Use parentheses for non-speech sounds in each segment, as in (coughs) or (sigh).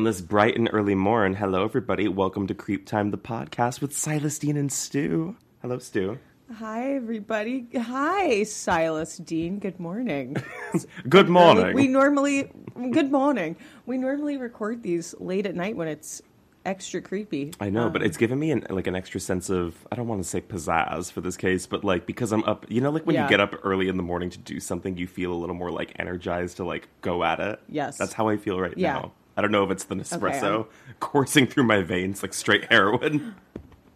on this bright and early morn. Hello, everybody. Welcome to CreepTime, the podcast with Silas Dean and Stu. Hello, Stu. Hi, everybody. Hi, Silas Dean. Good morning. (laughs) Good morning. We normally, good morning. We normally record these late at night when it's extra creepy. I know, Um, but it's given me an, like an extra sense of I don't want to say pizzazz for this case, but like because I'm up, you know, like when you get up early in the morning to do something, you feel a little more like energized to like go at it. Yes. that's how I feel right Yeah. now. I don't know if it's the Nespresso I'm- coursing through my veins like straight heroin. (laughs)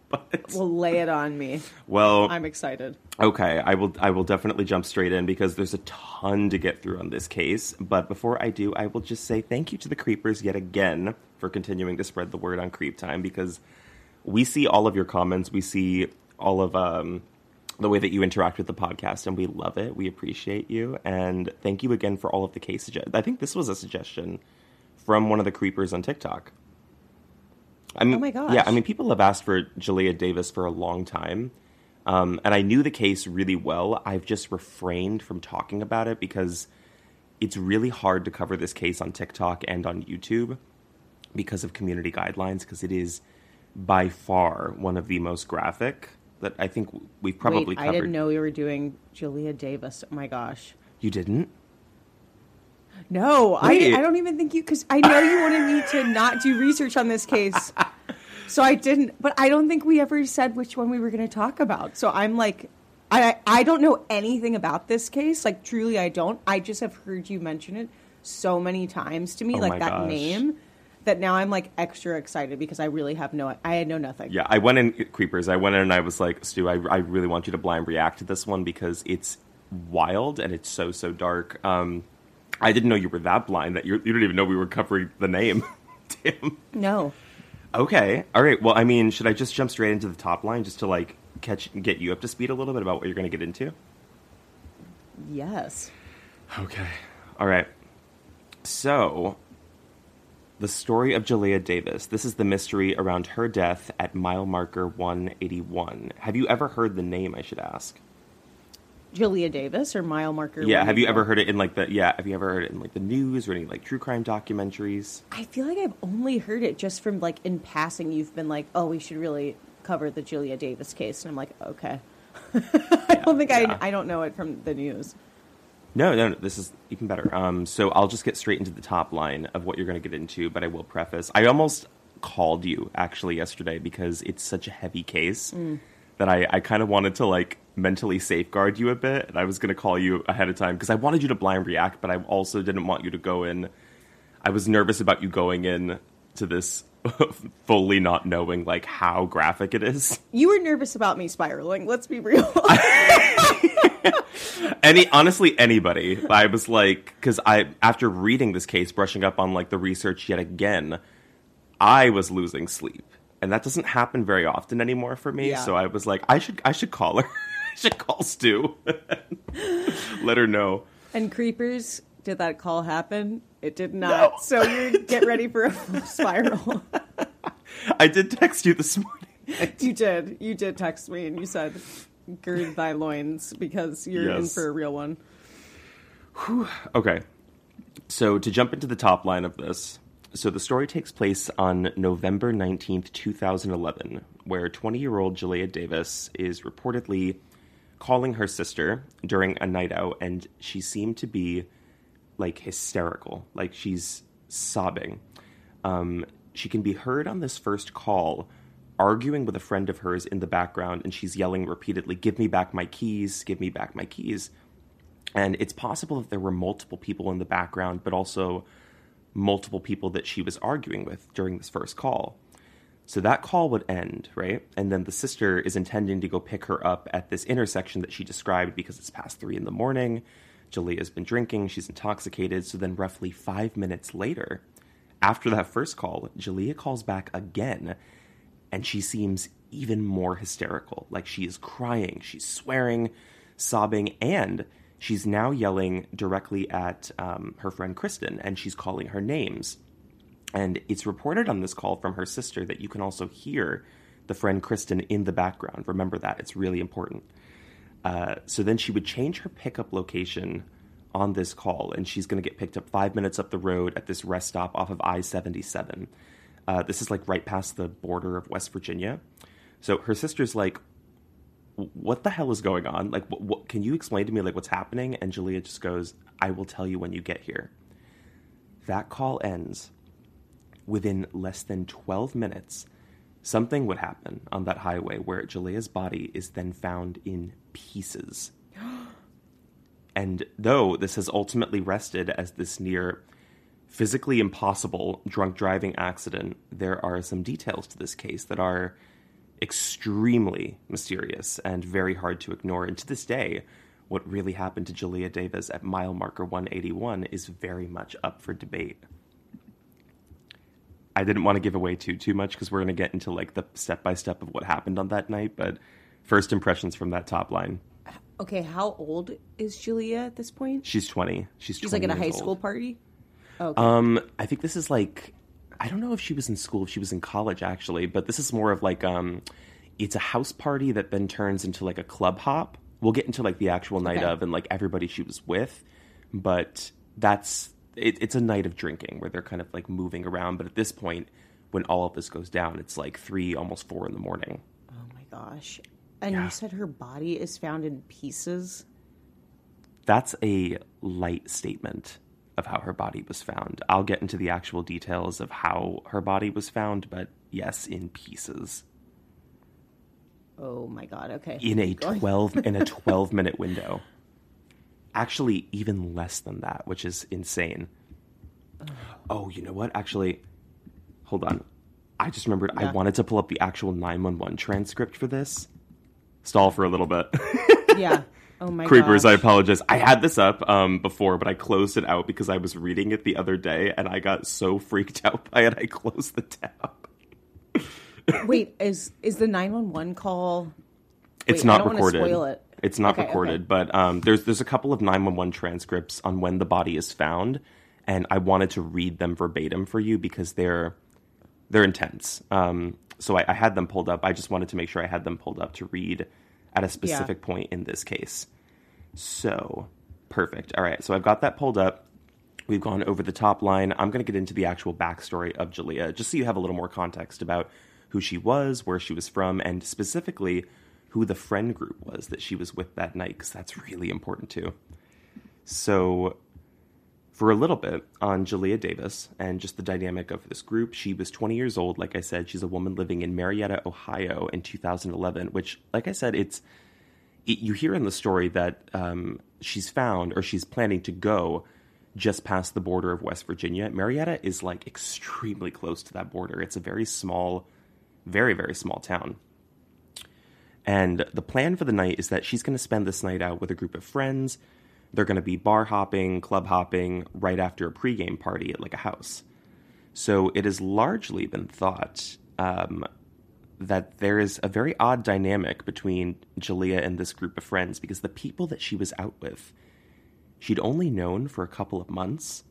But Well, lay it on me. well, I'm excited. Okay, I will I will definitely jump straight in because there's a ton to get through on this case. But before I do, I will just say thank you to the creepers yet again for continuing to spread the word on CreepTime because we see all of your comments, we see all of um, the way that you interact with the podcast, and we love it. We appreciate you, and thank you again for all of the case I think this was a suggestion from one of the creepers on TikTok. I mean, Oh my gosh. Yeah, I mean, people have asked for Jaleayah Davis for a long time. Um, and I knew the case really well. I've just refrained from talking about it because it's really hard to cover this case on TikTok and on YouTube because of community guidelines, because it is by far one of the most graphic that I think we've probably Wait, covered. I didn't know we were doing Jaleayah Davis. Oh my gosh. You didn't? No, I, I don't even think you, because I know you wanted me to not do research on this case. (laughs) So I didn't, but I don't think we ever said which one we were going to talk about. So I'm like, I, I don't know anything about this case. Like, truly, I don't. I just have heard you mention it so many times to me, Oh like that gosh. name, that now I'm like extra excited because I really have no, I had no nothing. Yeah, I went in creepers. I went in and I was like, Stu, I, I really want you to blind react to this one because it's wild and it's so so dark. Um, I didn't know you were that blind that you you didn't even know we were covering the name. (laughs) Damn. No. Okay. All right. Well, I mean, should I just jump straight into the top line just to like catch get you up to speed a little bit about what you're going to get into? Yes. Okay. All right. So, the story of Jaleayah Davis. This is the mystery around her death at mile marker 181. Have you ever heard the name, I should ask? Jaleayah Davis or mile marker. Yeah, have you ever heard it in like the yeah, have you ever heard it in like the news or any like true crime documentaries? I feel like I've only heard it just from like in passing. You've been like, "Oh, we should really cover the Jaleayah Davis case," and I'm like, "Okay." (laughs) I don't think yeah. I I don't know it from the news. No, no, no, this is even better. Um, so I'll just get straight into the top line of what you're going to get into, but I will preface. I almost called you actually yesterday because it's such a heavy case that I, I kind of wanted to like mentally safeguard you a bit, and I was going to call you ahead of time because I wanted you to blind react, but I also didn't want you to go in. I was nervous about you going in to this (laughs) fully not knowing like how graphic it is. You were nervous about me spiraling. Let's be real. (laughs) any honestly anybody i was like because i after reading this case brushing up on like the research yet again i was losing sleep and that doesn't happen very often anymore for me Yeah. so i was like i should i should call her (laughs) call stu let her know and creepers, did that call happen? It did not. No. So you get ready for a (laughs) spiral. i did text you this morning you did. You did text me and you said, "Gird thy loins because you're in for a real one." Okay. So to jump into the top line of this, so the story takes place on November 19th, 2011, where 20 year old Jaleayah Davis is reportedly calling her sister during a night out, and she seemed to be like hysterical, like she's sobbing. Um, she can be heard on this first call arguing with a friend of hers in the background, and she's yelling repeatedly, Give me back my keys, give me back my keys. And it's possible that there were multiple people in the background, but also multiple people that she was arguing with during this first call. So that call would end, right? And then the sister is intending to go pick her up at this intersection that she described because it's past three in the morning. Jaleayah's been drinking, she's intoxicated. So then, roughly five minutes later, after that first call, Jaleayah calls back again and she seems even more hysterical. Like she is crying, she's swearing, sobbing, and she's now yelling directly at um, her friend Kristin and she's calling her names. And it's reported on this call from her sister that you can also hear the friend Kristin in the background. Remember that, it's really important. Uh, so then she would change her pickup location on this call, and she's going to get picked up five minutes up the road at this rest stop off of I 77. Uh, this is like right past the border of West Virginia. So her sister's like, what the hell is going on? Like, what, what, can you explain to me like what's happening? And Jaleayah just goes, I will tell you when you get here. That call ends. Within less than 12 minutes, something would happen on that highway where Jaleayah's body is then found in pieces. (gasps) and though this has ultimately rested as this near physically impossible drunk driving accident, there are some details to this case that are extremely mysterious and very hard to ignore. And to this day, what really happened to Jaleayah Davis at mile marker 181 is very much up for debate. I didn't want to give away too too much because we're going to get into like the step by step of what happened on that night, but first impressions from that top line. Okay, how old is Jaleayah at this point? She's 20. She's She's 20 like at a high years school party. Okay. Um, I think this is like I don't know if she was in school, if she was in college actually, but this is more of like um it's a house party that then turns into like a club hop. We'll get into like the actual night Okay. of and like everybody she was with, but that's it, it's a night of drinking where they're kind of like moving around. But at this point, when all of this goes down, it's like three, almost four in the morning. oh my gosh. And Yeah. you said her body is found in pieces. That's a light statement of how her body was found. I'll get into the actual details of how her body was found, but yes, in pieces. Oh my god. Okay. in a 12 in a (laughs) 12 minute window actually even less than that which is insane. Oh you know what? Actually hold on. I just remembered i wanted to pull up the actual 911 transcript for this. Stall for a little bit. (laughs) Yeah. Oh my creepers i apologize. I had this up um, before but i closed it out because i was reading it the other day and i got so freaked out by it i closed the tab. Wait, is is the 911 call It's Wait, I not recorded. spoil it. It's not Okay, okay. recorded, but um, there's there's a couple of 911 transcripts on when the body is found, and I wanted to read them verbatim for you because they're they're intense. Um, so I, I had them pulled up. I just wanted to make sure I had them pulled up to read at a specific point in this case. So perfect. All right, so I've got that pulled up. We've gone over the top line. I'm going to get into the actual backstory of Jaleayah, just so you have a little more context about who she was, where she was from, and specifically who the friend group was that she was with that night, because that's really important too. So, for a little bit on Jaleayah Davis and just the dynamic of this group, she was 20 years old. Like I said, she's a woman living in Marietta, Ohio in 2011, which, like I said, it's it, you hear in the story that um, she's found or she's planning to go just past the border of West Virginia. Marietta is like extremely close to that border. It's a very small, very, very small town. And the plan for the night is that she's going to spend this night out with a group of friends. They're going to be bar hopping, club hopping right after a pregame party at like a house. So it has largely been thought um, that there is a very odd dynamic between Jaleayah and this group of friends because the people that she was out with, she'd only known for a couple of months.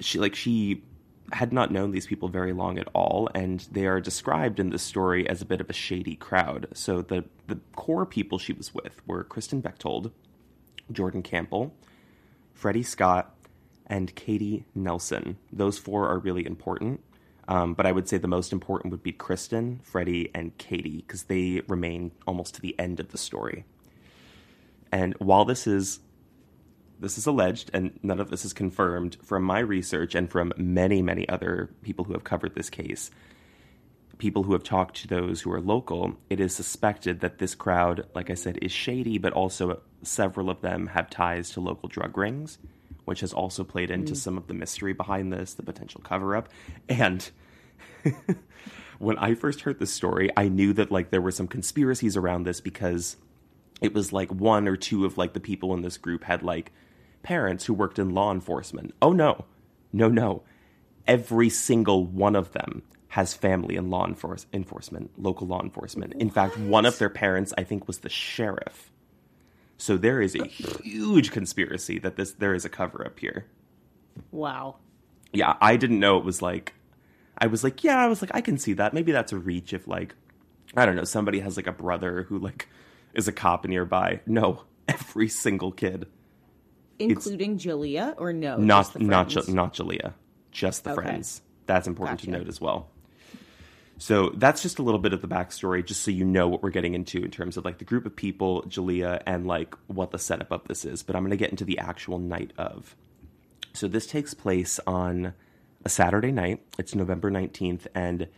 She like she had not known these people very long at all, and they are described in this story as a bit of a shady crowd. So the the core people she was with were Kristin Bechtold, Jordan Campbell, Freddie Scott, and Katie Nelson. Those four are really important. Um, but I would say the most important would be Kristin, Freddie, and Katie because they remain almost to the end of the story. And while this is this is alleged and none of this is confirmed from my research and from many many other people who have covered this case. People who have talked to those who are local it is suspected that this crowd like i said is shady but also several of them have ties to local drug rings which has also played into mm. some of the mystery behind this the potential cover up and (laughs) when i first heard this story i knew that like there were some conspiracies around this because it was like one or two of like the people in this group had like parents who worked in law enforcement. Oh no. No, no. Every single one of them has family in law enforce- enforcement, local law enforcement. In fact, one of their parents I think was the sheriff. So there is a huge conspiracy that this there is a cover up here. Wow. Yeah, I didn't know it was like I was like, yeah, I was like I can see that. Maybe that's a reach if like I don't know, somebody has like a brother who like is a cop nearby. No, every single kid including Jaleayah, or no? not not? Not Jaleayah, just the Okay. friends. That's important to note as well. So that's just a little bit of the backstory, just so you know what we're getting into in terms of like the group of people, Jaleayah, and like what the setup of this is. But I'm going to get into the actual night of. So this takes place on a Saturday night. It's November 19th, and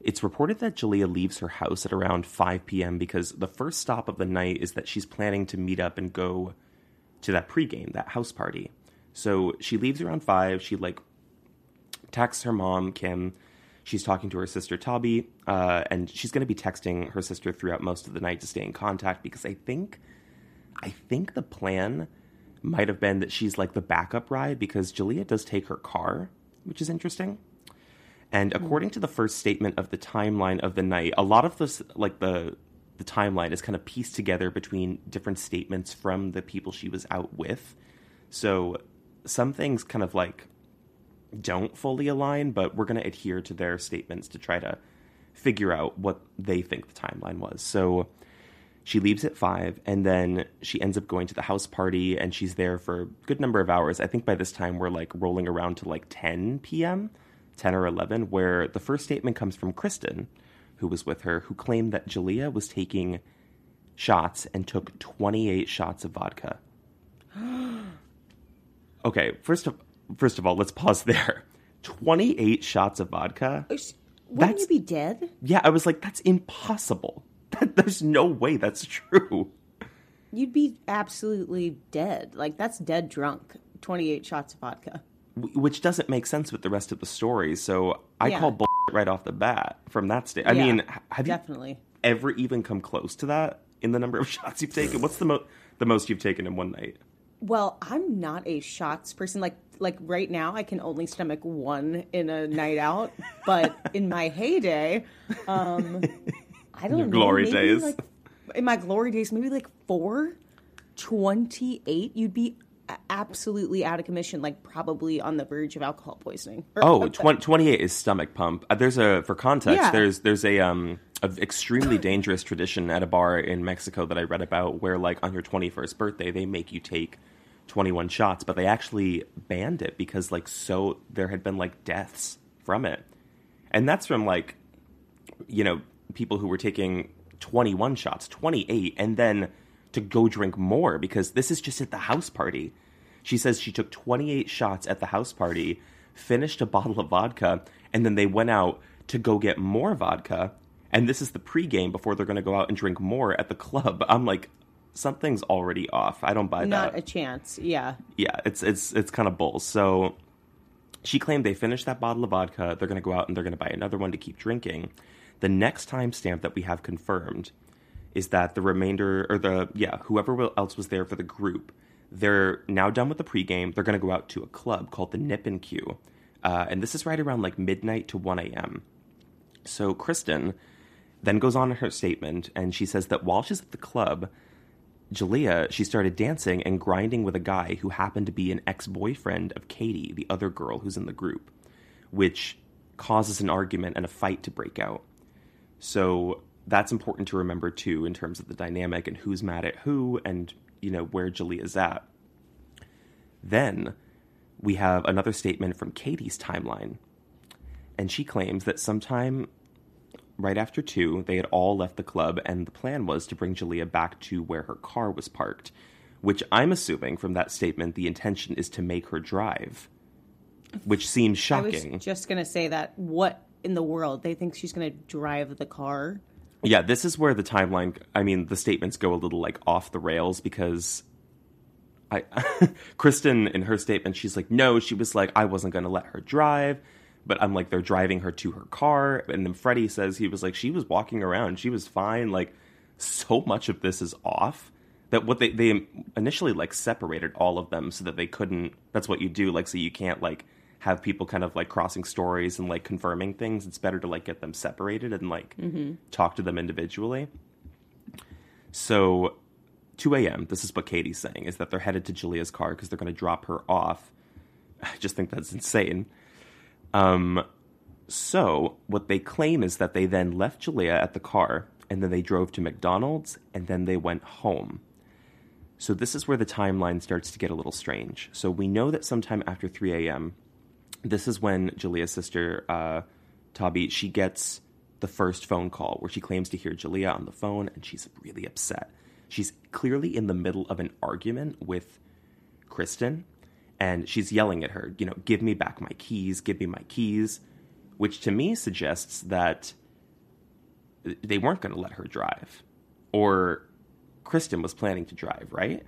it's reported that Jaleayah leaves her house at around 5 p.m. because the first stop of the night is that she's planning to meet up and go to that pregame, that house party. So she leaves around 5. She like texts her mom, Kim. She's talking to her sister, Tabi, uh, and she's going to be texting her sister throughout most of the night to stay in contact because I think, I think the plan might have been that she's like the backup ride because Jaleayah does take her car, which is interesting. And according to the first statement of the timeline of the night, a lot of this, like the the timeline, is kind of pieced together between different statements from the people she was out with. So some things kind of like don't fully align, but we're going to adhere to their statements to try to figure out what they think the timeline was. So she leaves at five, and then she ends up going to the house party, and she's there for a good number of hours. I think by this time we're like rolling around to like 10 p.m., 10 or 11, where the first statement comes from Kristin, who was with her, who claimed that Jaleayah was taking shots and took 28 shots of vodka. (gasps) okay, first of first of all, let's pause there. 28 shots of vodka? Wouldn't you be dead? Yeah, I was like, that's impossible. (laughs) That, there's no way that's true. You'd be absolutely dead. Like that's dead drunk. Twenty-eight shots of vodka. Wh- Which doesn't make sense with the rest of the story. So I Yeah. call bull right off the bat from that state. I Yeah, mean, have you definitely. ever even come close to that in the number of (laughs) shots you've taken? What's the mo- the most you've taken in one night? Well, I'm not a shots person. Like like right now, I can only stomach one in a night out. But (laughs) in my heyday, um, I don't Your know. glory days. Like, in my glory days, maybe like four. 28 you'd be absolutely out of commission like probably on the verge of alcohol poisoning Or- Oh, 20, 28 is stomach pump. Uh, there's a for context. Yeah. There's there's a um a extremely (coughs) dangerous tradition at a bar in Mexico that I read about where like on your 21st birthday they make you take 21 shots, but they actually banned it because like so there had been like deaths from it. And that's from like you know, people who were taking 21 shots, 28 and then to go drink more because this is just at the house party. She says she took 28 shots at the house party, finished a bottle of vodka, and then they went out to go get more vodka. And this is the pregame before they're going to go out and drink more at the club. (laughs) I'm like, something's already off. I don't buy not that. Not a chance yeah yeah, it's it's it's kind of bull. So she claimed they finished that bottle of vodka. They're going to go out and they're going to buy another one to keep drinking. The next timestamp that we have confirmed is that the remainder, or the yeah, whoever else was there for the group, they're now done with the pregame. They're going to go out to a club called the Nip and Q, uh, and this is right around like midnight to one a.m. So Kristin then goes on in her statement, and she says that while she's at the club, Jaleayah, she started dancing and grinding with a guy who happened to be an ex boyfriend of Katie, the other girl who's in the group, which causes an argument and a fight to break out. So that's important to remember too in terms of the dynamic and who's mad at who and, you know, where Jaleayah's at. Then we have another statement from Katie's timeline. And she claims that sometime right after two, they had all left the club, and the plan was to bring Jaleayah back to where her car was parked, which I'm assuming from that statement the intention is to make her drive, which seems i shocking. was just gonna say that what in the world they think she's gonna drive the car Yeah, this is where the timeline, I mean, the statements go a little like off the rails because I (laughs) Kristin in her statement she's like no, she was like I wasn't going to let her drive, but I'm like they're driving her to her car and then Freddie says he was like she was walking around, she was fine, like so much of this is off that what they they initially like separated all of them so that they couldn't that's what you do like so you can't like have people kind of like crossing stories and like confirming things it's better to like get them separated and like talk to them individually so 2 a.m this is what katie's saying is that they're headed to Jaleayah's car because they're going to drop her off (laughs) i just think that's insane um so what they claim is that they then left Jaleayah at the car and then they drove to mcdonald's and then they went home So this is where the timeline starts to get a little strange. So we know that sometime after 3 a.m., this is when Jaleayah's sister, uh, Tabi, she gets the first phone call where she claims to hear Jaleayah on the phone and she's really upset. She's clearly in the middle of an argument with Kristin and she's yelling at her, you know, give me back my keys, give me my keys, which to me suggests that they weren't going to let her drive or Kristin was planning to drive, right?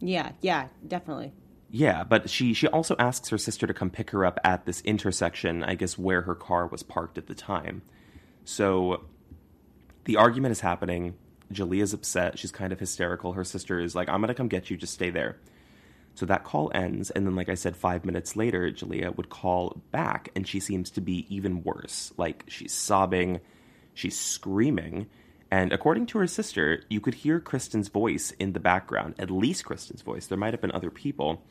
Yeah, yeah, definitely. Yeah, but she she also asks her sister to come pick her up at this intersection, I guess where her car was parked at the time. So the argument is happening. Jaleayah's upset. She's kind of hysterical. Her sister is like, "I'm going to come get you. Just stay there." So that call ends, and then, like I said, five minutes later, Jaleayah would call back, and she seems to be even worse. Like she's sobbing, she's screaming, and according to her sister, you could hear Kristin's voice in the background, at least Kristin's voice. There might have been other people.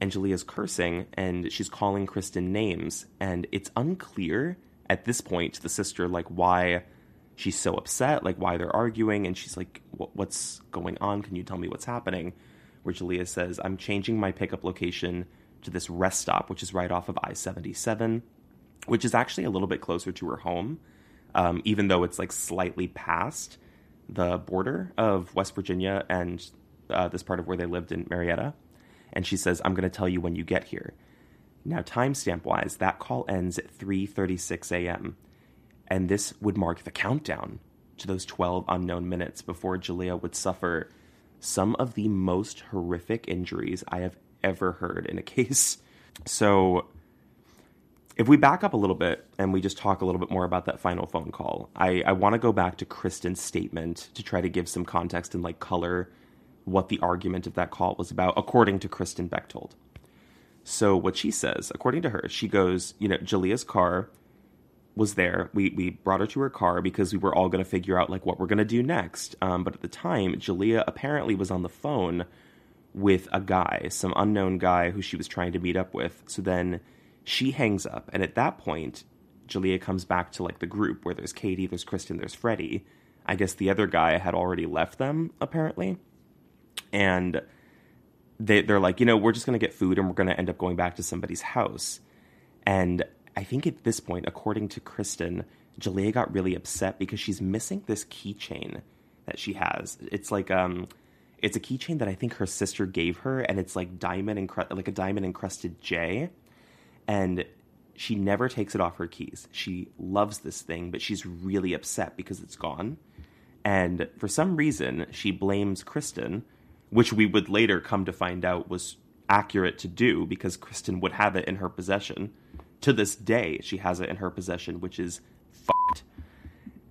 And Jaleayah's cursing and she's calling Kristin names. And it's unclear at this point to the sister, like, why she's so upset, like, why they're arguing. And she's like, What's going on? Can you tell me what's happening? Where Jaleayah says, I'm changing my pickup location to this rest stop, which is right off of I 77, which is actually a little bit closer to her home um, even though it's like slightly past the border of West Virginia and uh, this part of where they lived in Marietta. And she says, "I'm going to tell you when you get here." Now, timestamp wise, that call ends at 3:36 a.m., and this would mark the countdown to those 12 unknown minutes before Jaleayah would suffer some of the most horrific injuries I have ever heard in a (laughs) case. So if we back up a little bit and we just talk a little bit more about that final phone call, I, I want to go back to Kristin's statement to try to give some context and like color what the argument of that call was about, according to Kristin Bechtold. So what she says, according to her, she goes, you know, Jaleayah's car was there. We we brought her to her car because we were all going to figure out like what we're going to do next. Um, but at the time, Jaleayah apparently was on the phone with a guy, some unknown guy who she was trying to meet up with. So then she hangs up, and at that point, Jaleayah comes back to like the group where there's Katie, there's Kristin, there's Freddie. I guess the other guy had already left them apparently, and they they're like, you know, we're just gonna get food and we're gonna end up going back to somebody's house. And I think at this point, according to Kristin, Jaleayah got really upset because she's missing this keychain that she has. It's like um, it's a keychain that I think her sister gave her, and it's like diamond encru- like a diamond encrusted J and she never takes it off her keys. She loves this thing, but she's really upset because it's gone. And for some reason, she blames Kristin, which we would later come to find out was accurate to do because Kristin would have it in her possession. To this day, she has it in her possession, which is fucked.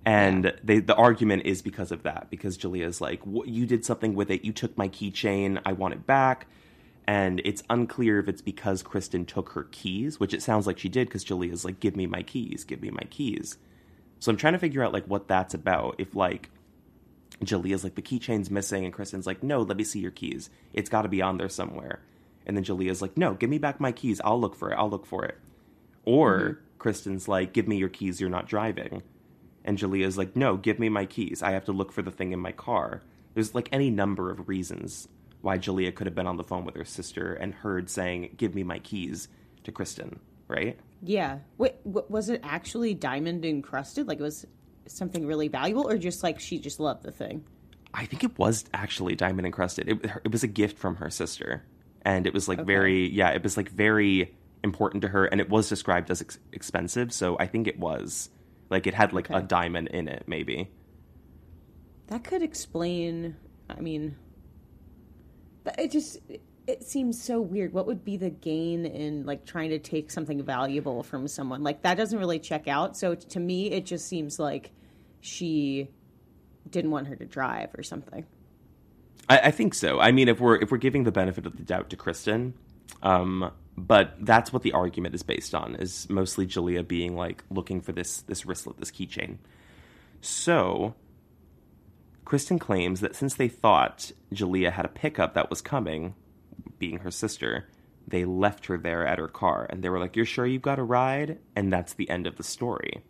And they, the argument is because of that, because Jaleayah's like, you did something with it. You took my keychain. I want it back and it's unclear if it's because Kristin took her keys, which it sounds like she did because Jaleayah's like, "Give me my keys, give me my keys." So I'm trying to figure out like what that's about. If like Jaleayah's like the keychain's missing, and Kristin's like, "No, let me see your keys. It's got to be on there somewhere." And then Jaleayah's like, "No, give me back my keys. I'll look for it. I'll look for it." Or mm-hmm. Kristin's like, "Give me your keys. You're not driving." And Jaleayah's like, "No, give me my keys. I have to look for the thing in my car." There's like any number of reasons why Jaleayah could have been on the phone with her sister and heard saying, "Give me my keys" to Kristin, right? Yeah. Wait, was it actually diamond encrusted? Like it was something really valuable, or just like she just loved the thing? I think it was actually diamond encrusted. It, it was a gift from her sister, and it was like okay. very yeah, it was like very important to her, and it was described as ex- expensive. So I think it was like it had like okay. a diamond in it, maybe. That could explain. I mean, it just it seems so weird. What would be the gain in like trying to take something valuable from someone? Like that doesn't really check out. So to me, it just seems like she didn't want her to drive or something. I, I think so. I mean, if we're if we're giving the benefit of the doubt to Kristin, um, but that's what the argument is based on. Is mostly Jaleayah being like looking for this this wristlet, this keychain. So Kristin claims that since they thought Jaleayah had a pickup that was coming, being her sister, they left her there at her car and they were like, You're sure you've got a ride? And that's the end of the story.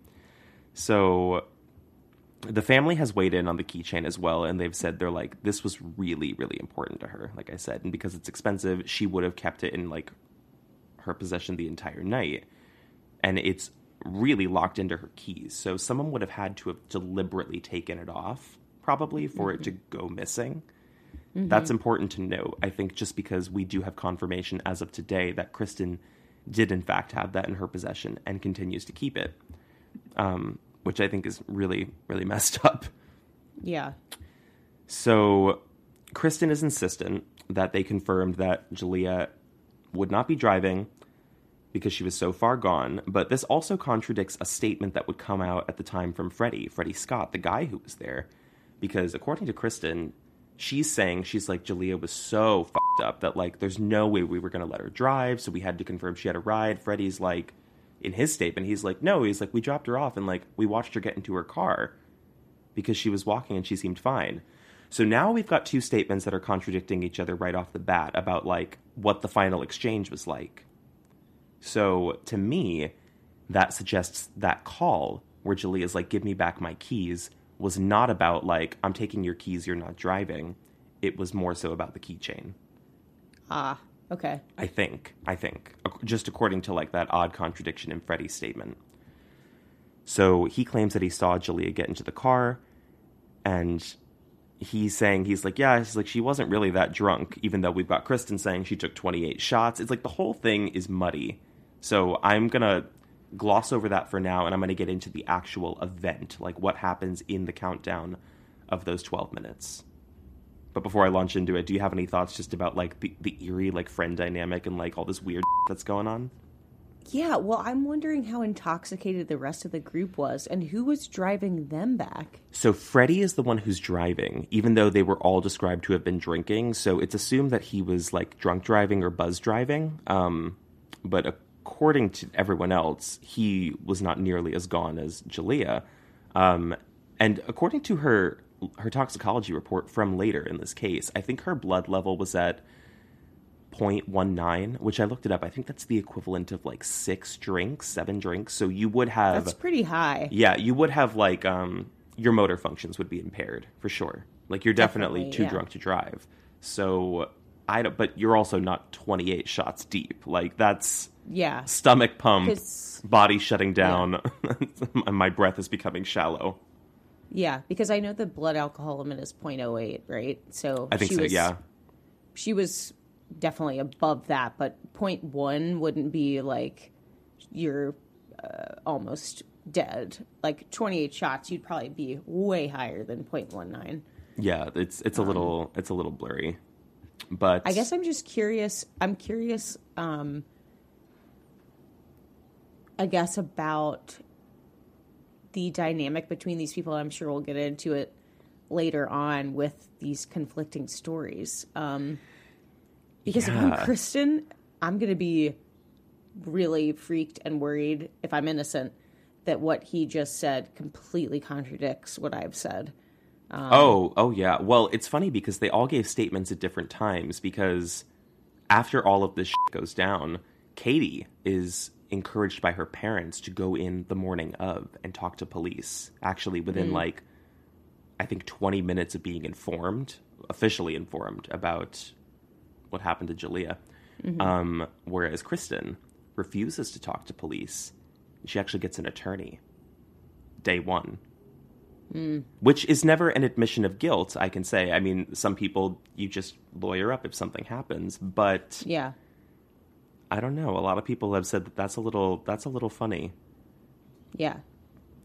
So the family has weighed in on the keychain as well, and they've said they're like, this was really, really important to her, like I said. And because it's expensive, she would have kept it in like her possession the entire night. And it's really locked into her keys. So someone would have had to have deliberately taken it off, probably, for it to go missing. That's important to note, I think, just because we do have confirmation as of today that Kristin did, in fact, have that in her possession and continues to keep it, um, which I think is really, really (laughs) messed up. Yeah. So Kristin is insistent that they confirmed that Jaleayah would not be driving because she was so far gone, but this also contradicts a statement that would come out at the time from Freddie, Freddie Scott, the guy who was there. Because according to Kristin, she's saying she's like Jaleayah was so fucked up that like there's no way we were gonna let her drive, so we had to confirm she had a ride. Freddie's like in his statement, he's like, No, he's like, we dropped her off and like we watched her get into her car because she was walking and she seemed fine. So now we've got two statements that are contradicting each other right off the bat about like what the final exchange was like. So to me, that suggests that call where Jaleayah's like, "Give me back my keys," was not about like, "I'm taking your keys, you're not driving." It was more so about the keychain. Ah, okay. I think. I think. Just according to like that odd contradiction in Freddie's statement. So he claims that he saw Jaleayah get into the car, and he's saying he's like, yeah, he's like she wasn't really that drunk, even though we've got Kristin saying she took 28 shots. It's like the whole thing is muddy. So I'm gonna gloss over that for now, and I'm gonna get into the actual event, like what happens in the countdown of those 12 minutes. But before I launch into it, do you have any thoughts just about like the, the eerie like friend dynamic and like all this weird (laughs) that's going on? Yeah, well, I'm wondering how intoxicated the rest of the group was and who was driving them back. So Freddie is the one who's driving, even though they were all described to have been drinking. So it's assumed that he was like drunk driving or buzz driving. Um, but according to everyone else, he was not nearly as gone as Jaleayah. Um, and according to her her toxicology report from later in this case, I think her blood level was at 0.19, which I looked it up. I think that's the equivalent of like six drinks, seven drinks. So you would have That's pretty high. yeah, you would have like um your motor functions would be impaired for sure. Like you're definitely, Definitely, too yeah. drunk to drive. So I don't but you're also not 28 shots deep. Like that's Yeah. stomach pump, body shutting down, and (laughs) my breath is becoming shallow. Yeah, because I know the blood alcohol limit is 0.08, right? So I think she so, was, yeah. She was definitely above that, but 0.1 wouldn't be like you're uh, almost dead. Like 28 shots, you'd probably be way higher than 0.19. Yeah, it's it's a little it's a little blurry. But Um, I guess I'm just curious. I'm curious. Um, I guess about the dynamic between these people. I'm sure we'll get into it later on with these conflicting stories. Um, because if I'm Yeah. Kristin, I'm going to be really freaked and worried if I'm innocent that what he just said completely contradicts what I've said. Oh, oh yeah. Well, it's funny because they all gave statements at different times because after all of this shit goes down, Katie is encouraged by her parents to go in the morning of and talk to police. Actually, within mm. like I think 20 minutes of being informed, officially informed about what happened to Jaleayah. Mm-hmm. Um, whereas Kristin refuses to talk to police. She actually gets an attorney day one mm. which is never an admission of guilt i can say i mean some people you just lawyer up if something happens but Yeah. I don't know. A lot of people have said that that's a little that's a little funny. Yeah.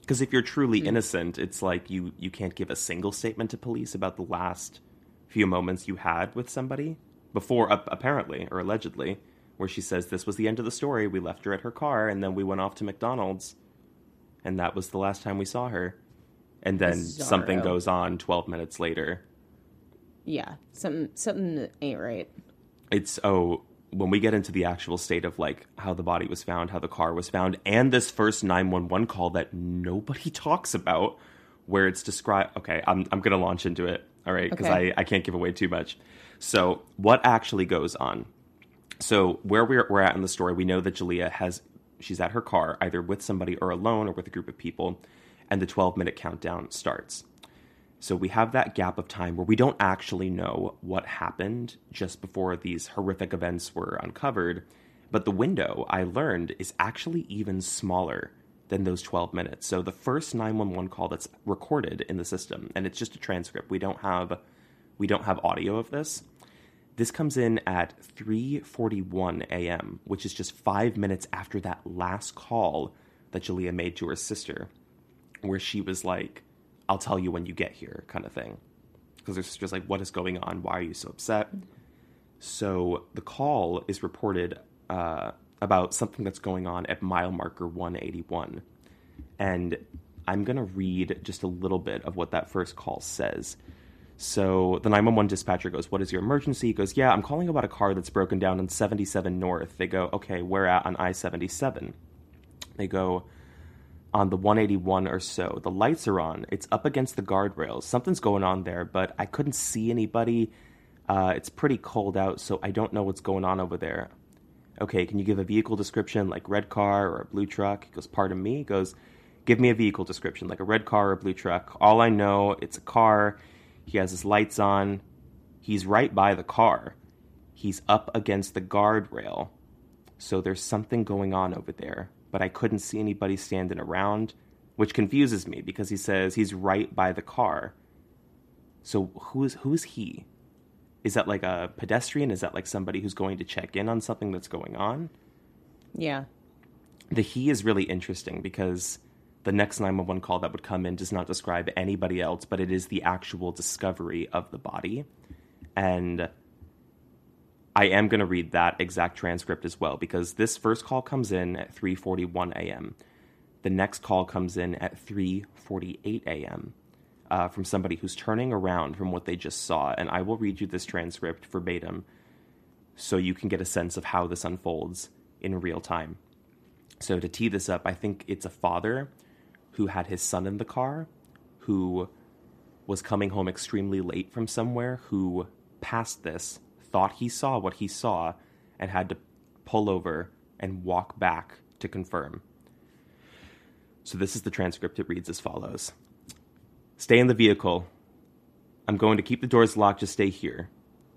because if you're truly hmm. innocent it's like you you can't give a single statement to police about the last few moments you had with somebody before ap- apparently or allegedly where she says this was the end of the story. We left her at her car and then we went off to mcdonald's and that was the last time we saw her. And then something goes on 12 minutes later. Yeah. Something something ain't right. it's oh when we get into the actual state of like how the body was found how the car was found and this first 911 call that nobody (laughs) talks about where it's described okay i'm, I'm gonna launch into it all right because Okay. I, I can't give away too much so what actually goes on so where we're, we're at in the story we know that Jaleayah has she's at her car either with somebody or alone or with a group of people and the 12 minute countdown starts. So we have that gap of time where we don't actually know what happened just before these horrific events were uncovered. But the window, I learned, is actually even smaller than those 12 minutes. So the first 911 call that's recorded in the system, and it's just a transcript. We don't have we don't have audio of this. This comes in at 3:41 a.m., which is just 5 minutes after that last call that Jaleayah made to her sister where she was like, I'll tell you when you get here, kind of thing. Because her sister's like, What is going on? Why are you so upset? So the call is reported uh, about something that's going on at mile marker 181. And I'm going to read just a little bit of what that first call says. So the 911 dispatcher goes, What is your emergency? He goes, Yeah, I'm calling about a car that's broken down on 77 North. They go, Okay, where at on I 77? They go, on the 181 or so. The lights are on. It's up against the guardrails. Something's going on there, but I couldn't see anybody. Uh, it's pretty cold out, so I don't know what's going on over there. Okay, can you give a vehicle description like red car or a blue truck? He goes, Pardon me? He goes, Give me a vehicle description like a red car or a blue truck. All I know, it's a car. He has his lights on. He's right by the car. He's up against the guardrail. So there's something going on over there but I couldn't see anybody standing around, which confuses me because he says he's right by the car. So who is who is he? Is that like a pedestrian? Is that like somebody who's going to check in on something that's going on? Yeah. The he is really interesting because the next 911 call that would come in does not describe anybody else, but it is the actual discovery of the body. And I am going to read that exact transcript as well because this first call comes in at 3:41 a.m. The next call comes in at 3:48 a.m. Uh, from somebody who's turning around from what they just saw, and I will read you this transcript verbatim, so you can get a sense of how this unfolds in real time. So to tee this up, I think it's a father who had his son in the car, who was coming home extremely late from somewhere, who passed this thought he saw what he saw and had to pull over and walk back to confirm. So this is the transcript. It reads as follows Stay in the vehicle. I'm going to keep the doors locked. Just stay here.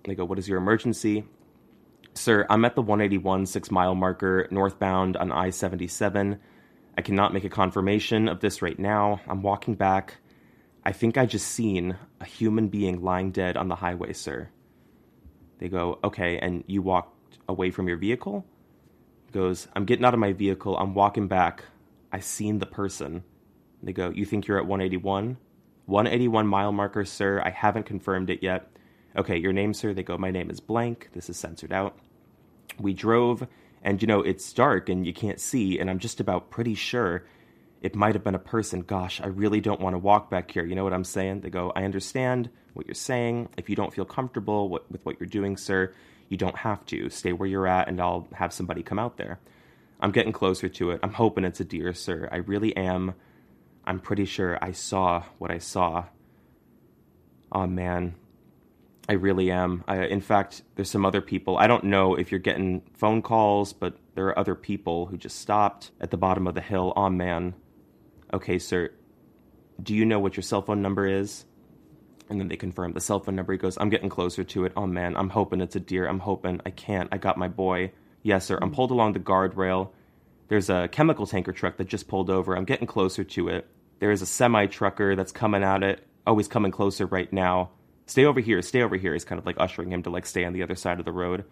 They go, What is your emergency? Sir, I'm at the 181 six mile marker northbound on I 77. I cannot make a confirmation of this right now. I'm walking back. I think I just seen a human being lying dead on the highway, sir. They go, okay, and you walked away from your vehicle? He goes, I'm getting out of my vehicle. I'm walking back. I seen the person. They go, you think you're at 181? 181 mile marker, sir. I haven't confirmed it yet. Okay, your name, sir? They go, my name is blank. This is censored out. We drove, and you know, it's dark and you can't see, and I'm just about pretty sure it might have been a person. Gosh, I really don't want to walk back here. You know what I'm saying? They go, I understand what you're saying. If you don't feel comfortable with, what you're doing, sir, you don't have to. Stay where you're at, and I'll have somebody come out there. I'm getting closer to it. I'm hoping it's a deer, sir. I really am. I'm pretty sure I saw what I saw. Oh, man. I really am. I, in fact, there's some other people. I don't know if you're getting phone calls, but there are other people who just stopped at the bottom of the hill. Oh, man. Okay, sir. Do you know what your cell phone number is? And then they confirm the cell phone number. He goes, I'm getting closer to it. Oh man, I'm hoping it's a deer. I'm hoping. I can't. I got my boy. Yes, sir. I'm pulled along the guardrail. There's a chemical tanker truck that just pulled over. I'm getting closer to it. There is a semi trucker that's coming at it. Oh, he's coming closer right now. Stay over here. Stay over here. He's kind of like ushering him to like stay on the other side of the road.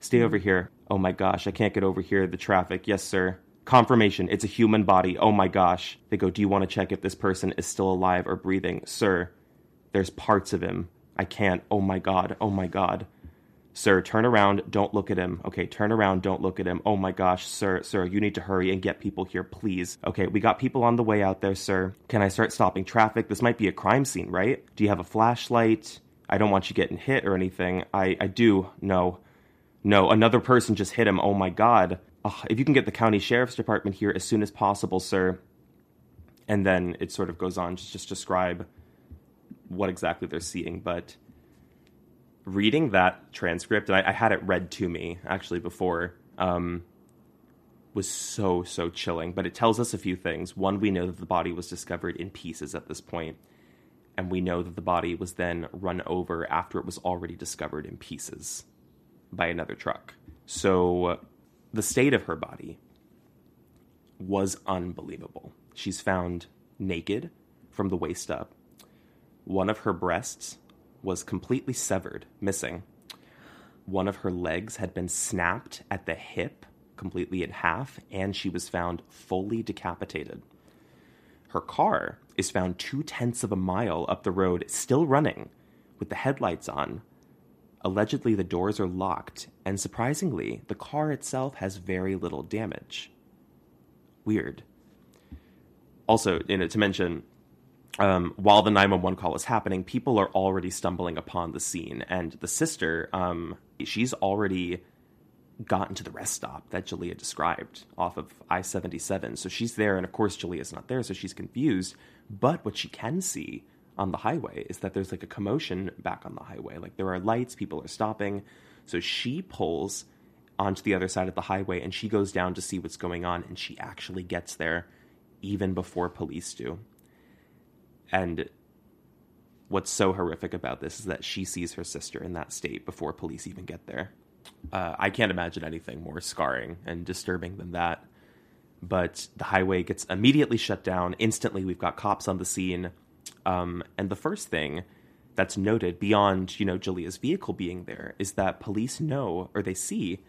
Stay over here. Oh my gosh, I can't get over here. The traffic. Yes, sir. Confirmation. It's a human body. Oh my gosh. They go, Do you want to check if this person is still alive or breathing? Sir, there's parts of him. I can't. Oh my God. Oh my God. Sir, turn around. Don't look at him. Okay, turn around. Don't look at him. Oh my gosh, sir, sir, you need to hurry and get people here, please. Okay, we got people on the way out there, sir. Can I start stopping traffic? This might be a crime scene, right? Do you have a flashlight? I don't want you getting hit or anything. I, I do. No. No, another person just hit him. Oh my God. Oh, if you can get the county sheriff's department here as soon as possible, sir. And then it sort of goes on to just describe what exactly they're seeing, but reading that transcript, and I, I had it read to me actually before. Um, was so, so chilling. But it tells us a few things. One, we know that the body was discovered in pieces at this point, and we know that the body was then run over after it was already discovered in pieces by another truck. So the state of her body was unbelievable. She's found naked from the waist up. One of her breasts was completely severed, missing. One of her legs had been snapped at the hip, completely in half, and she was found fully decapitated. Her car is found two tenths of a mile up the road, still running, with the headlights on. Allegedly, the doors are locked, and surprisingly, the car itself has very little damage. Weird. Also, you know, to mention, um, while the 911 call is happening, people are already stumbling upon the scene. And the sister, um, she's already gotten to the rest stop that Jaleayah described off of I 77. So she's there, and of course, Jaleayah's not there, so she's confused. But what she can see on the highway is that there's like a commotion back on the highway. Like there are lights, people are stopping. So she pulls onto the other side of the highway and she goes down to see what's going on, and she actually gets there even before police do. And what's so horrific about this is that she sees her sister in that state before police even get there. Uh, I can't imagine anything more scarring and disturbing than that. But the highway gets immediately shut down. Instantly, we've got cops on the scene. Um, and the first thing that's noted beyond, you know, Jaleayah's vehicle being there is that police know or they see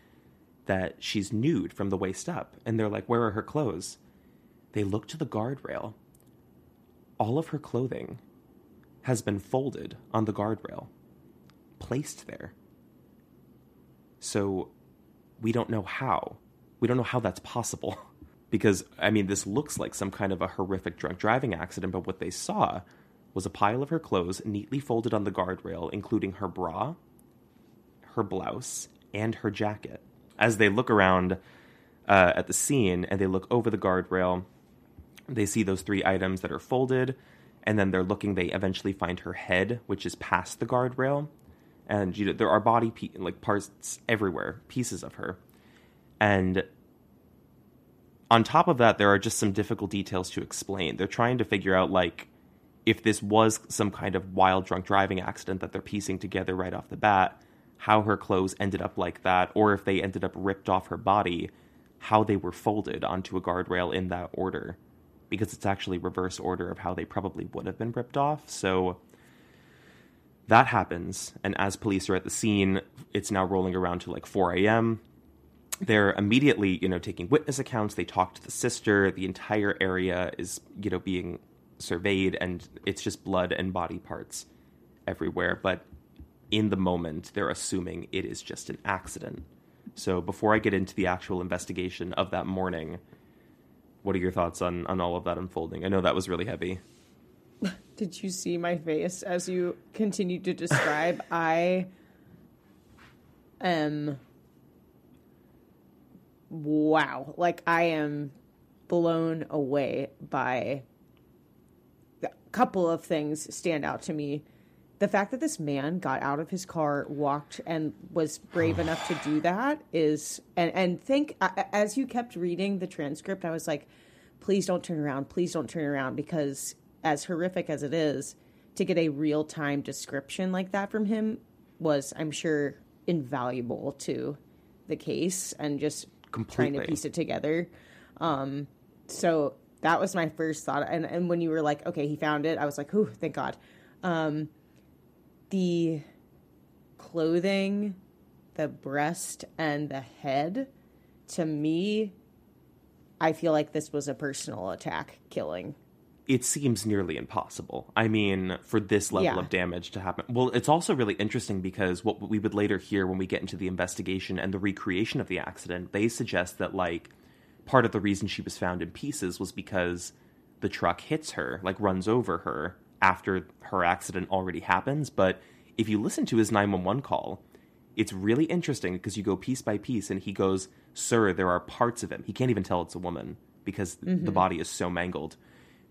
that she's nude from the waist up. And they're like, where are her clothes? They look to the guardrail all of her clothing has been folded on the guardrail, placed there. So we don't know how. We don't know how that's possible. (laughs) because, I mean, this looks like some kind of a horrific drunk driving accident, but what they saw was a pile of her clothes neatly folded on the guardrail, including her bra, her blouse, and her jacket. As they look around uh, at the scene and they look over the guardrail, they see those three items that are folded, and then they're looking. They eventually find her head, which is past the guardrail, and you know there are body pe- like parts everywhere, pieces of her, and on top of that, there are just some difficult details to explain. They're trying to figure out like if this was some kind of wild drunk driving accident that they're piecing together right off the bat, how her clothes ended up like that, or if they ended up ripped off her body, how they were folded onto a guardrail in that order because it's actually reverse order of how they probably would have been ripped off. So that happens, and as police are at the scene, it's now rolling around to like 4 a.m. They're immediately, you know, taking witness accounts. They talk to the sister. The entire area is, you know, being surveyed, and it's just blood and body parts everywhere. But in the moment, they're assuming it is just an accident. So before I get into the actual investigation of that morning, what are your thoughts on on all of that unfolding? I know that was really heavy. (laughs) Did you see my face as you continued to describe? (laughs) I am wow, like I am blown away by a couple of things stand out to me. The fact that this man got out of his car, walked, and was brave enough to do that is, and and think as you kept reading the transcript, I was like, please don't turn around, please don't turn around, because as horrific as it is, to get a real time description like that from him was, I'm sure, invaluable to the case and just Completely. trying to piece it together. Um, so that was my first thought. And, and when you were like, okay, he found it, I was like, oh, thank God. Um, the clothing, the breast, and the head, to me, I feel like this was a personal attack killing. It seems nearly impossible. I mean, for this level yeah. of damage to happen. Well, it's also really interesting because what we would later hear when we get into the investigation and the recreation of the accident, they suggest that, like, part of the reason she was found in pieces was because the truck hits her, like, runs over her after her accident already happens. But if you listen to his 911 call, it's really interesting because you go piece by piece and he goes, Sir, there are parts of him. He can't even tell it's a woman because mm-hmm. the body is so mangled.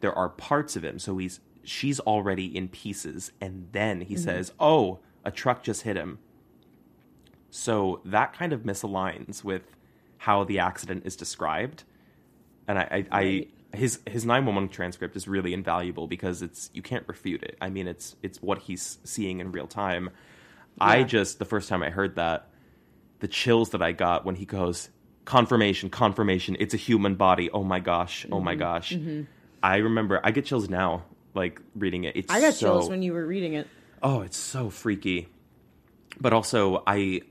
There are parts of him. So he's she's already in pieces. And then he mm-hmm. says, Oh, a truck just hit him. So that kind of misaligns with how the accident is described, and I, I, Right. I his his nine one one transcript is really invaluable because it's you can't refute it. I mean, it's it's what he's seeing in real time. I just the first time I heard that, the chills that I got when he goes confirmation, confirmation, it's a human body. Oh my gosh, oh Mm-hmm. my gosh. I remember I get chills now, like reading it. It's I got so, chills when you were reading it. Oh, it's so freaky. But also, I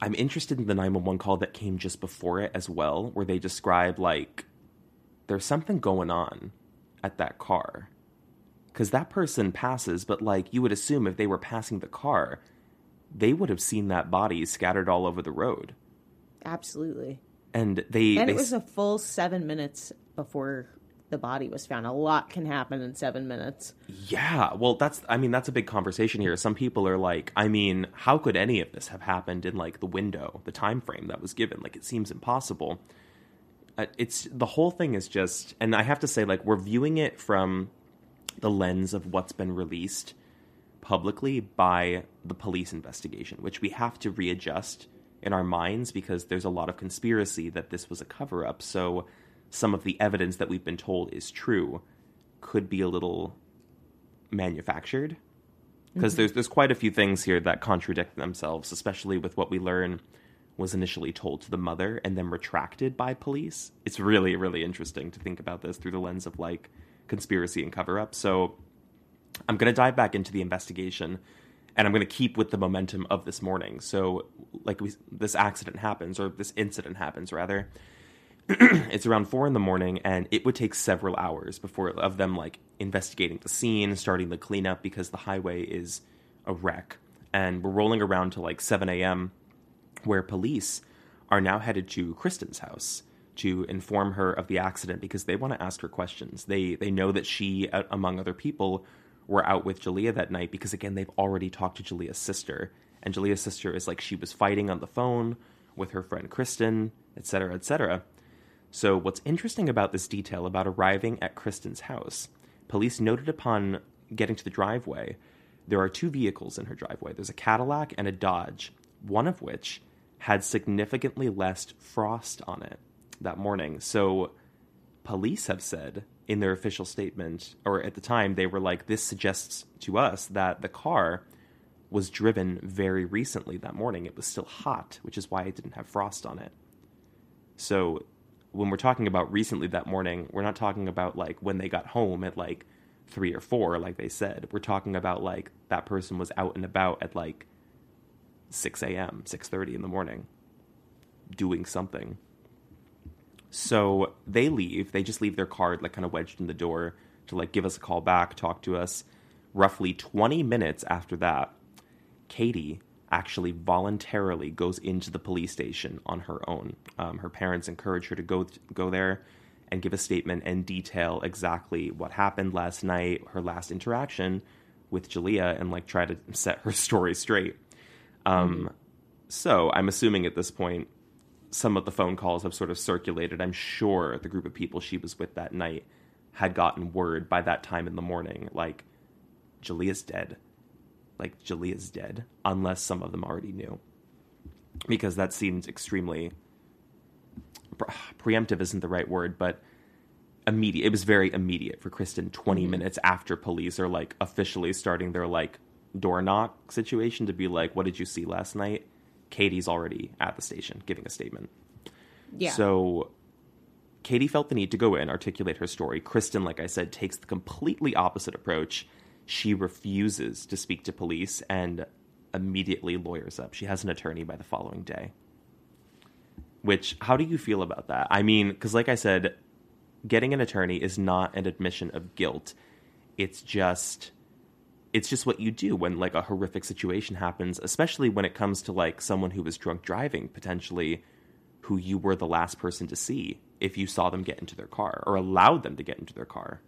I'm interested in the 911 call that came just before it as well, where they describe like there's something going on at that car. Cuz that person passes, but like you would assume if they were passing the car, they would have seen that body scattered all over the road. Absolutely. And they And they it was a full seven minutes before the body was found. A lot can happen in seven minutes. Yeah, well, that's I mean that's a big conversation here. Some people are like, I mean, how could any of this have happened in like the window, the time frame that was given? Like it seems impossible. Uh, it's the whole thing is just, and I have to say, like we're viewing it from the lens of what's been released publicly by the police investigation, which we have to readjust in our minds because there's a lot of conspiracy that this was a cover up. So some of the evidence that we've been told is true could be a little manufactured because mm-hmm. there's there's quite a few things here that contradict themselves, especially with what we learn was initially told to the mother and then retracted by police. It's really really interesting to think about this through the lens of like conspiracy and cover up. So I'm going to dive back into the investigation and I'm going to keep with the momentum of this morning. So like we, this accident happens or this incident happens rather (clears throat) it's around four in the morning and it would take several hours before of them like investigating the scene starting the cleanup because the highway is a wreck. And we're rolling around to like 7 a.m where police are now headed to Kristin's house to inform her of the accident because they want to ask her questions. They they know that she among other people were out with Jaleayah that night because again they've already talked to Jaleayah's sister. And Jaleayah's sister is like she was fighting on the phone with her friend Kristin etc etc so, what's interesting about this detail about arriving at Kristin's house, police noted upon getting to the driveway, there are two vehicles in her driveway. There's a Cadillac and a Dodge, one of which had significantly less frost on it that morning. So, police have said in their official statement, or at the time, they were like, this suggests to us that the car was driven very recently that morning. It was still hot, which is why it didn't have frost on it. So when we're talking about recently that morning, we're not talking about like when they got home at like three or four, like they said. We're talking about like that person was out and about at like six a.m., six thirty in the morning, doing something. So they leave. They just leave their card like kind of wedged in the door to like give us a call back, talk to us. Roughly twenty minutes after that, Katie actually voluntarily goes into the police station on her own. Um, her parents encourage her to go go there and give a statement and detail exactly what happened last night, her last interaction with Jaleayah, and like try to (laughs) set her story straight. Um, So I'm assuming at this point, some of the phone calls have sort of circulated. I'm sure the group of people she was with that night had gotten word by that time in the morning, like Jaleayah's dead like Jaleayah's dead, unless some of them already knew. Because that seems extremely pre- preemptive isn't the right word, but immediate. It was very immediate for Kristin. 20 mm-hmm. minutes after police are like officially starting their like door knock situation to be like, "What did you see last night?" Katie's already at the station giving a statement. Yeah. So Katie felt the need to go in, articulate her story. Kristin, like I said, takes the completely opposite approach. She refuses to speak to police and immediately lawyers up. She has an attorney by the following day. Which, how do you feel about that? I mean, because like I said, getting an attorney is not an admission of guilt. It's just it's just what you do when like a horrific situation happens, especially when it comes to like someone who was drunk driving potentially who you were the last person to see if you saw them get into their car or allowed them to get into their car.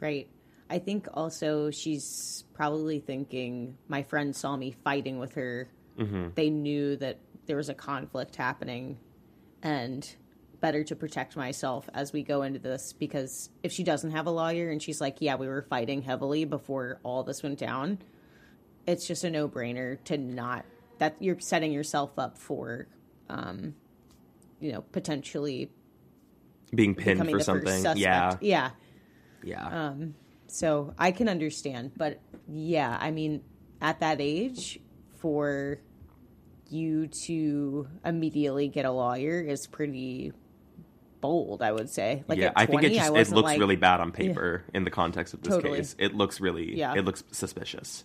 Right. I think also she's probably thinking my friend saw me fighting with her. Mm-hmm. They knew that there was a conflict happening and better to protect myself as we go into this because if she doesn't have a lawyer and she's like, yeah, we were fighting heavily before all this went down, it's just a no brainer to not that you're setting yourself up for um, you know, potentially Being pinned for something. Yeah. Yeah. Yeah. So I can understand, but yeah, I mean, at that age, for you to immediately get a lawyer is pretty bold. I would say. Like yeah, at I think it just it looks like- really bad on paper in the context of this Totally. case. It looks really Yeah. it looks suspicious.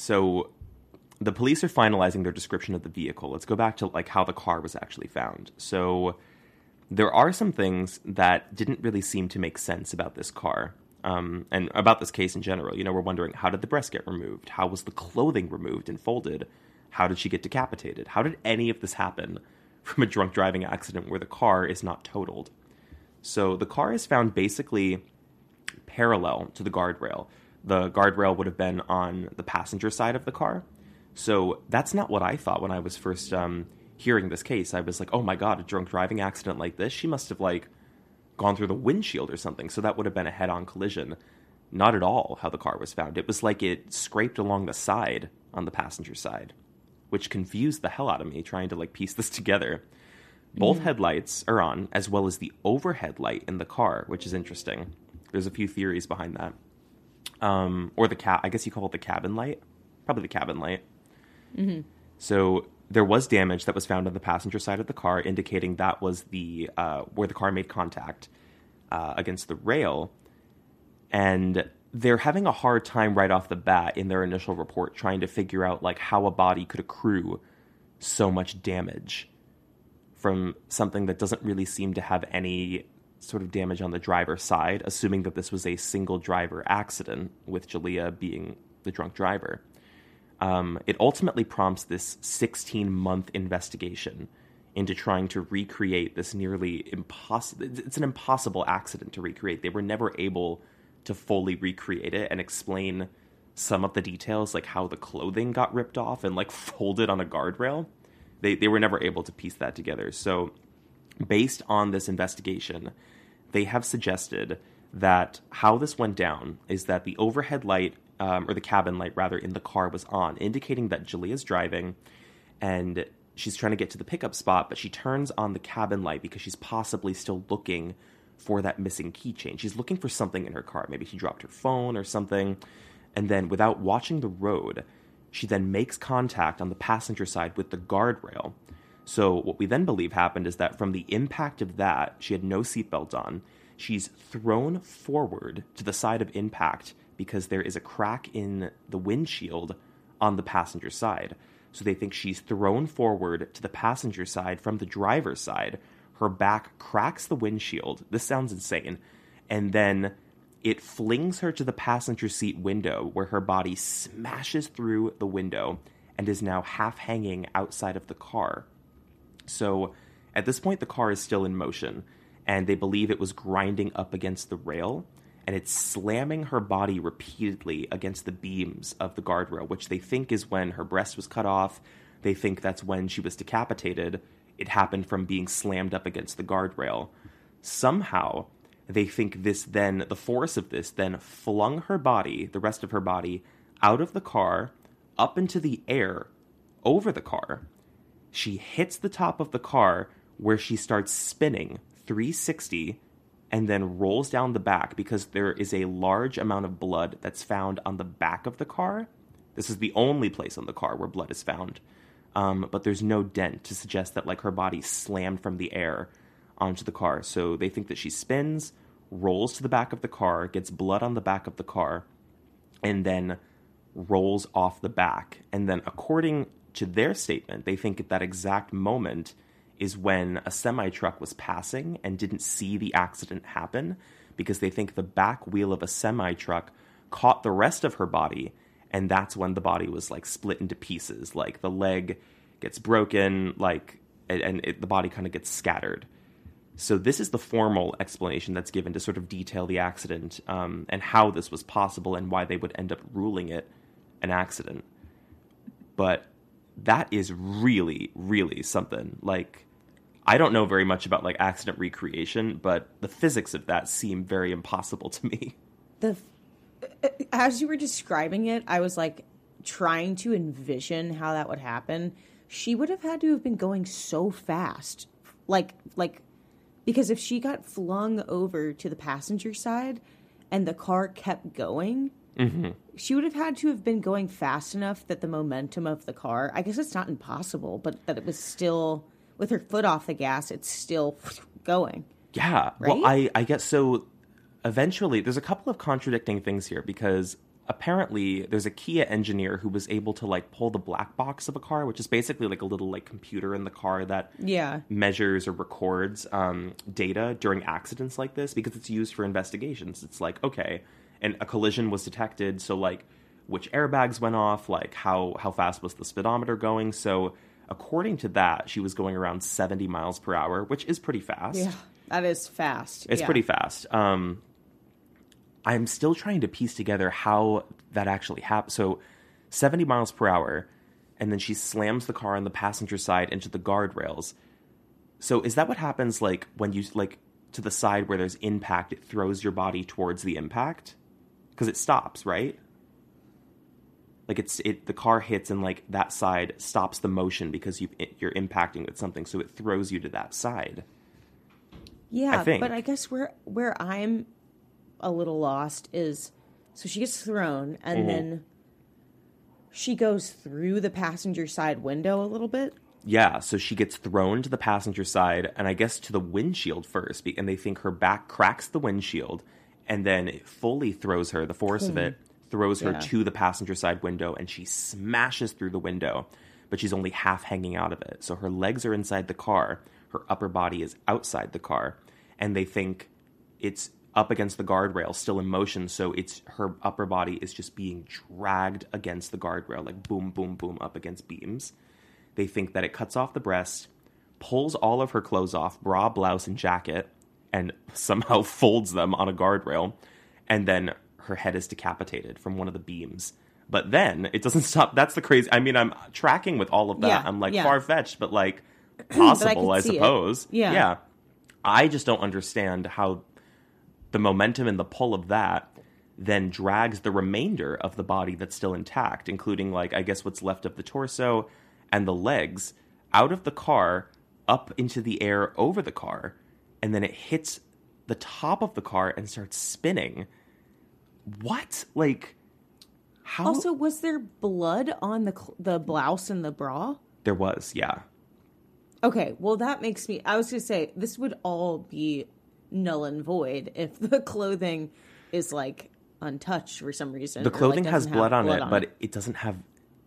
So the police are finalizing their description of the vehicle. Let's go back to like how the car was actually found. So there are some things that didn't really seem to make sense about this car. Um, and about this case in general, you know, we're wondering how did the breast get removed? How was the clothing removed and folded? How did she get decapitated? How did any of this happen (laughs) from a drunk driving accident where the car is not totaled? So the car is found basically parallel to the guardrail. The guardrail would have been on the passenger side of the car. So that's not what I thought when I was first um, hearing this case. I was like, oh my god, a drunk driving accident like this? She must have like gone through the windshield or something. So that would have been a head on collision. Not at all how the car was found. It was like it scraped along the side on the passenger side, which confused the hell out of me trying to like piece this (laughs) together. Both headlights are on, as well as the overhead light in the car, which is interesting. There's a few theories behind that. Um, or the cat, I guess you call it the cabin light. Probably the cabin light. So there was damage that was found on the passenger side of the car, indicating that was the uh, where the car made contact uh, against the rail. And they're having a hard time right off the bat in their initial report trying to figure out like how a body could accrue so much damage from something that doesn't really seem to have any sort of damage on the driver's side, assuming that this was a single driver accident with Jaleayah being the drunk driver. Um, it ultimately prompts this 16 month investigation into trying to recreate this nearly impossible. It's an impossible accident to recreate. They were never able to fully recreate it and explain some of the details, like how the clothing got ripped off and like (laughs) folded on a guardrail. They they were never able to piece that together. So, based on this investigation, they have suggested that how this went down is that the overhead light, um, or the cabin light rather, in the car was on, indicating that Jaleayah's driving and she's trying to get to the pickup spot, but she turns on the cabin light because she's possibly still looking for that missing keychain. She's looking for something in her car. Maybe she dropped her phone or something. And then, without watching the road, she then makes contact on the passenger side with the guardrail. So, what we then believe happened is that from the impact of that, she had no seatbelt on. She's thrown forward to the side of impact because there is a crack in the windshield on the passenger side. So, they think she's thrown forward to the passenger side from the driver's side. Her back cracks the windshield. This sounds insane. And then it flings her to the passenger seat window where her body smashes through the window and is now half hanging outside of the car. So at this point, the car is still in motion, and they believe it was grinding up against the rail, and it's slamming her body repeatedly against the beams of the guardrail, which they think is when her breast was cut off. They think that's when she was decapitated. It happened from being slammed up against the guardrail. Somehow, they think this then, the force of this then flung her body, the rest of her body, out of the car, up into the air, over the car. She hits the top of the car where she starts spinning 360 and then rolls down the back because there is a large amount of blood that's found on the back of the car. This is the only place on the car where blood is found. Um, but there's no dent to suggest that like her body slammed from the air onto the car. So they think that she spins, rolls to the back of the car, gets blood on the back of the car, and then rolls off the back. And then, according to their statement, they think at that exact moment is when a semi truck was passing and didn't see the accident happen because they think the back wheel of a semi truck caught the rest of her body. And that's when the body was like split into pieces. Like the leg gets broken, like and, and it, the body kind of gets scattered. So this is the formal explanation that's given to sort of detail the accident um, and how this was possible and why they would end up ruling it an accident. But that is really, really something. Like, I don't know very much about like accident recreation, but the physics of that seem very impossible to me. the uh, as you were describing it, I was like trying to envision how that would happen. She would have had to have been going so fast, like like because if she got flung over to the passenger side and the car kept going, mm-hmm. She would have had to have been going fast enough that the momentum of the car, I guess it's not impossible, but that it was still with her foot off the gas, it's still going. Yeah. Well, I, I guess so. Eventually, there's a couple of contradicting things here because apparently there's a Kia engineer who was able to like pull the black box of a car, which is basically like a little like computer in the car that Yeah. measures or records um, data during accidents like this because it's used for investigations. It's like okay, and a collision was detected, so like which airbags went off, like how how fast was the speedometer going. So according to that, she was going around 70 miles per hour, which is pretty fast. Yeah. That is fast. It's Yeah. pretty fast. Um, I'm still trying to piece together how that actually happened. So, 70 miles per hour, and then she slams the car on the passenger side into the guardrails. So, is that what happens? Like when you like to the side where there's impact, it throws your body towards the impact because it stops, right? Like it's it the car hits and like that side stops the motion because you you're impacting with something, so it throws you to that side. Yeah, think. but I guess where where I'm a little lost is so she gets thrown and Mm-hmm. then she goes through the passenger side window a little bit. Yeah, so she gets thrown to the passenger side and I guess to the windshield first, and they think her back cracks the windshield, and then it fully throws her. The force of it throws her Yeah. to the passenger side window, and she smashes through the window, but she's only half hanging out of it. So her legs are inside the car, her upper body is outside the car, and they think it's up against the guardrail, still in motion. So it's her upper body is just being dragged against the guardrail, like boom, boom, boom, up against beams. They think that it cuts off the breast, pulls all of her clothes off, bra, blouse, and jacket, and somehow (laughs) folds them on a guardrail, and then her head is decapitated from one of the beams. But then it doesn't (laughs) stop. That's the crazy. I mean, I'm tracking with all of that. Yeah, I'm like yeah. far fetched, but like (clears throat) possible, I, see it. suppose. Yeah. Yeah. I just don't understand how the momentum and the pull of that then drags the remainder of the body that's still intact, including like I guess what's left of the torso and the legs, out of the car, up into the air over the car, and then it hits the top of the car and starts spinning. What? Like how Also, was there blood on the cl- the blouse and the bra? there was, yeah. Okay, well that makes me I was going to say this would all be null and void if the (laughs) clothing is like untouched for some reason. The or, like, clothing has blood on it, but it doesn't have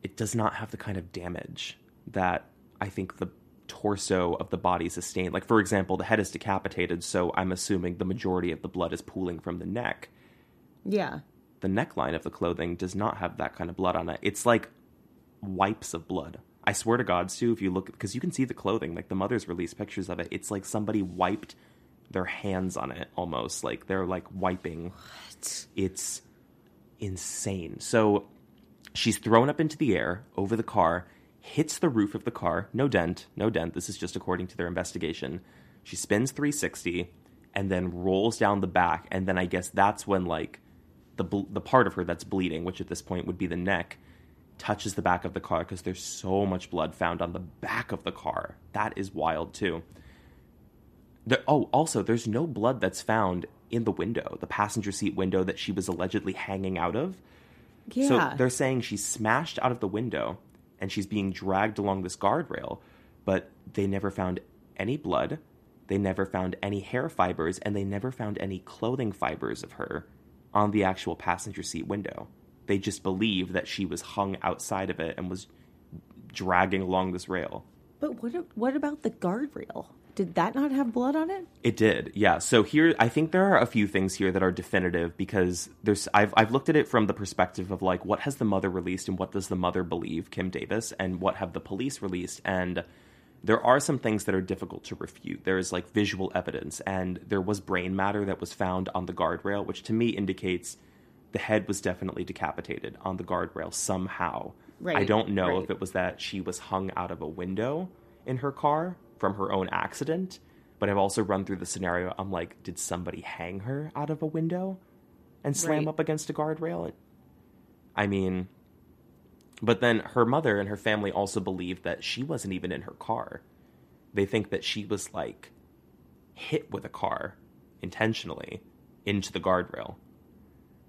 it does not have the kind of damage that I think the torso of the body sustained. Like for example, the head is decapitated, so I'm assuming the majority of the blood is pooling from the neck. yeah. The neckline of the clothing does not have that kind of blood on it. It's like wipes of blood. I swear to God, Sue, if you look, because you can see the clothing, like the mothers released pictures of it. It's like somebody wiped their hands on it almost. Like they're like wiping. What? It's insane. So she's thrown up into the air over the car, hits the roof of the car. No dent, no dent. This is just according to their investigation. She spins 360 and then rolls down the back. And then I guess that's when, like, the, bl- the part of her that's bleeding, which at this point would be the neck, touches the back of the car because there's so much blood found on the back of the car. That is wild, too. Oh, also, there's no blood that's found in the window, the passenger seat window that she was allegedly hanging out of. Yeah. So they're saying she smashed out of the window and she's being dragged along this guardrail, but they never found any blood. They never found any hair fibers and they never found any clothing fibers of her on the actual passenger seat window. They just believe that she was hung outside of it and was dragging along this rail. But what what about the guardrail? Did that not have blood on it? It did, yeah. So here, I think there are a few things here that are definitive because there's. I've I've looked at it from the perspective of like what has the mother released and what does the mother believe, Kim Davis, and what have the police released, and there are some things that are difficult to refute. There is like visual evidence, and there was brain matter that was found on the guardrail, which to me indicates the head was definitely decapitated on the guardrail somehow. Right, I don't know right. if it was that she was hung out of a window in her car from her own accident, but I've also run through the scenario. I'm like, did somebody hang her out of a window and slam Right. up against a guardrail? I mean, but then her mother and her family also believe that she wasn't even in her car. They think that she was like hit with a car intentionally into the guardrail.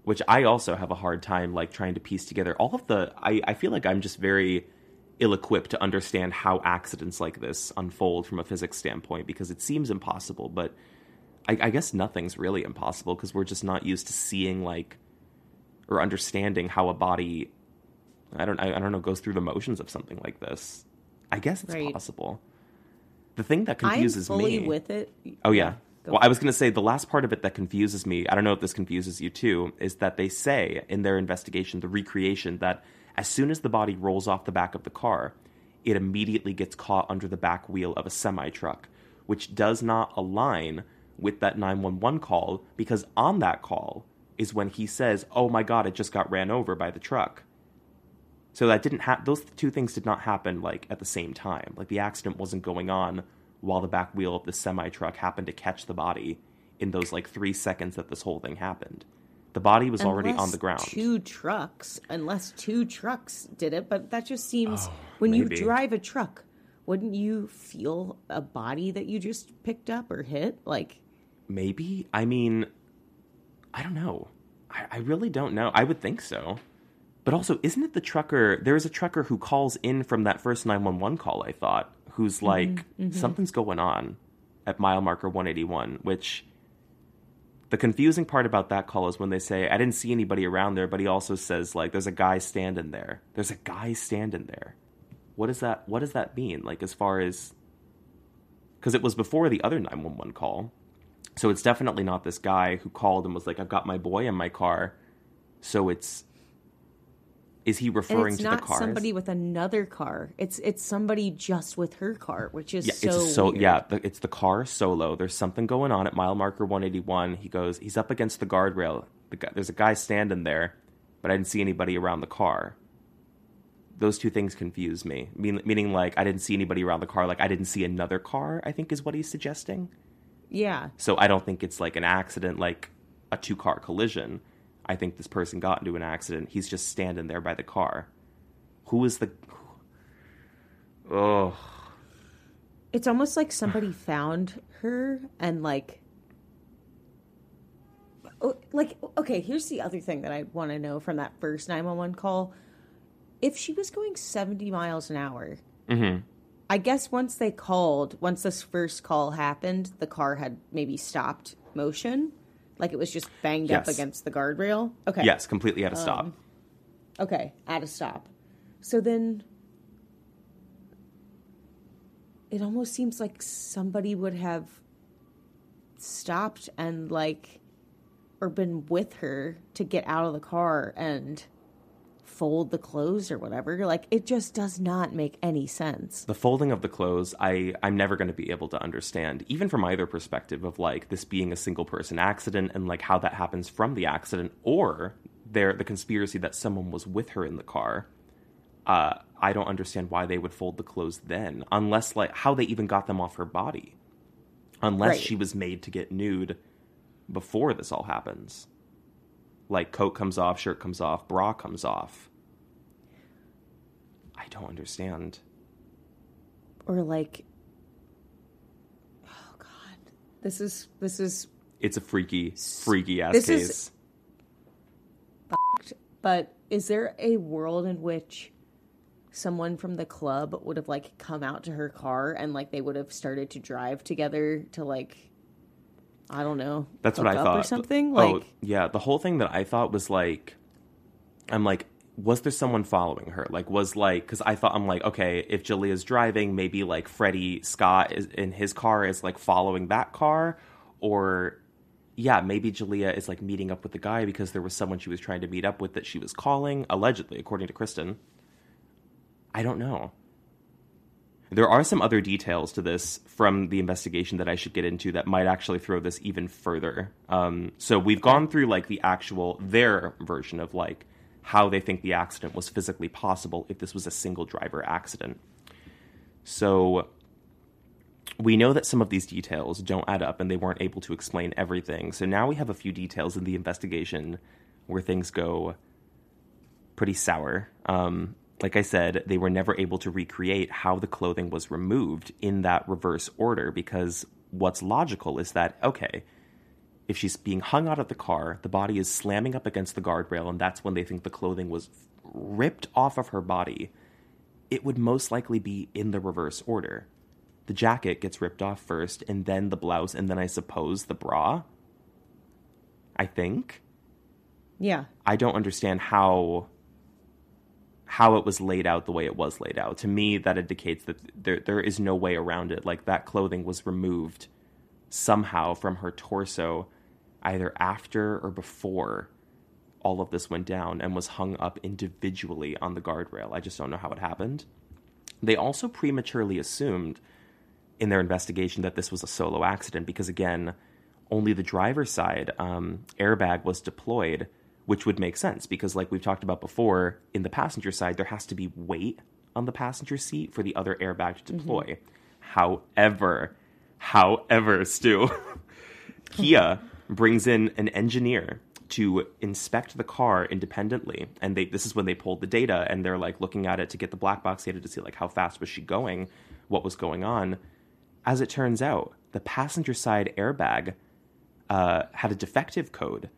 Which I also have a hard time like trying to piece together all of the I, I feel like I'm just very ill equipped to understand how accidents like this unfold from a physics standpoint because it seems impossible, but I, I guess nothing's really impossible because we're just not used to seeing like or understanding how a body I don't I, I don't know goes through the motions of something like this. I guess it's Right. possible. The thing that I'm confuses fully me with it. Oh yeah. Go Well, I was going to say the last part of it that confuses me. I don't know if this confuses you too. Is that they say in their investigation, the recreation, that as soon as the body rolls off the back of the car, it immediately gets caught under the back wheel of a semi truck, which does not align with that 911 call because on that call is when he says, "Oh my God, it just got ran over by the truck." So that didn't happen. Those two things did not happen like at the same time. Like the accident wasn't going on while the back wheel of the semi truck happened to catch the body in those like three seconds that this whole thing happened. The body was already on the ground. Two trucks, unless two trucks did it, but that just seems oh, when you Oh, drive a truck, wouldn't you feel a body that you just picked up or hit? Like, Maybe. I mean, I don't know. I, I really don't know. I would think so. But also, isn't it the trucker? There is a trucker who calls in from that first 911 call, I thought, who's mm-hmm, like, mm-hmm. something's going on at mile marker 181, which the confusing part about that call is when they say, I didn't see anybody around there, but he also says, like, there's a guy standing there. There's a guy standing there. What does that, what does that mean? Like, as far as, because it was before the other 911 call. So it's definitely not this guy who called and was like, I've got my boy in my car. So it's, is he referring to the car? somebody with another car. It's it's somebody just with her car, which is Yeah, so it's so weird. yeah. The, it's the car solo. There's something going on at mile marker 181. He goes, he's up against the guardrail. The guy, there's a guy standing there, but I didn't see anybody around the car. Those two things confuse me. Mean, meaning, like I didn't see anybody around the car. Like I didn't see another car. I think is what he's suggesting. yeah. So I don't think it's like an accident, like a two car collision. I think this person got into an accident. He's just standing there by the car. Who is the? Oh, It's almost like somebody (sighs) found her and like oh, like okay, here's the other thing that I want to know from that first 911 call. If she was going 70 miles an hour, mm-hmm. I guess once they called, once this first call happened, the car had maybe stopped motion. Like it was just banged up against the guardrail. Okay. yes, completely at a stop. Um, okay, at a stop. So then it almost seems like somebody would have stopped and like or been with her to get out of the car and fold the clothes or whatever. Like it just does not make any sense. the folding of the clothes i i'm never going to be able to understand even from either perspective of like this being a single person accident and like how that happens from the accident or there the conspiracy that someone was with her in the car uh i don't understand why they would fold the clothes then unless like how they even got them off her body unless Right. she was made to get nude before this all happens like coat comes off shirt comes off bra comes off i don't understand Or like oh god. This is this is it's a freaky, freaky ass This case. is- But is there a world in which someone from the club would have like come out to her car and like they would have started to drive together to like I don't know. That's what I thought. or something Oh, like yeah. The whole thing that I thought was like, I'm like, was there someone following her? Like, was like, because I thought I'm like, okay, if Jaleayah's driving, maybe like Freddie Scott is in his car is like following that car, or yeah, maybe Jaleayah is like meeting up with the guy because there was someone she was trying to meet up with that she was calling allegedly, according to Kristin. I don't know. There are some other details to this from the investigation that I should get into that might actually throw this even further. Um, so we've gone through like the actual their version of like how they think the accident was physically possible if this was a single driver accident. So we know that some of these details don't add up and they weren't able to explain everything. So now we have a few details in the investigation where things go pretty sour. Um, like I said, they were never able to recreate how the clothing was removed in that reverse order because what's logical is that, okay, if she's being hung out of the car, the body is slamming up against the guardrail, and that's when they think the clothing was ripped off of her body, it would most likely be in the reverse order. The jacket gets ripped off first, and then the blouse, and then I suppose the bra. I think. Yeah. I don't understand how how it was laid out the way it was laid out. To me, that indicates that there there is no way around it. Like that clothing was removed somehow from her torso, either after or before all of this went down, and was hung up individually on the guardrail. I just don't know how it happened. They also prematurely assumed in their investigation that this was a solo accident because, again, only the driver's side um, airbag was deployed which would make sense because, like we've talked about before, in the passenger side, there has to be weight on the passenger seat for the other airbag to deploy. Mm-hmm. However, however, Stu, (laughs) Kia brings in an engineer to inspect the car independently and they this is when they pulled the data and they're like looking at it to get the black box data to see like how fast was she going what was going on as it turns out the passenger side airbag uh, had a defective code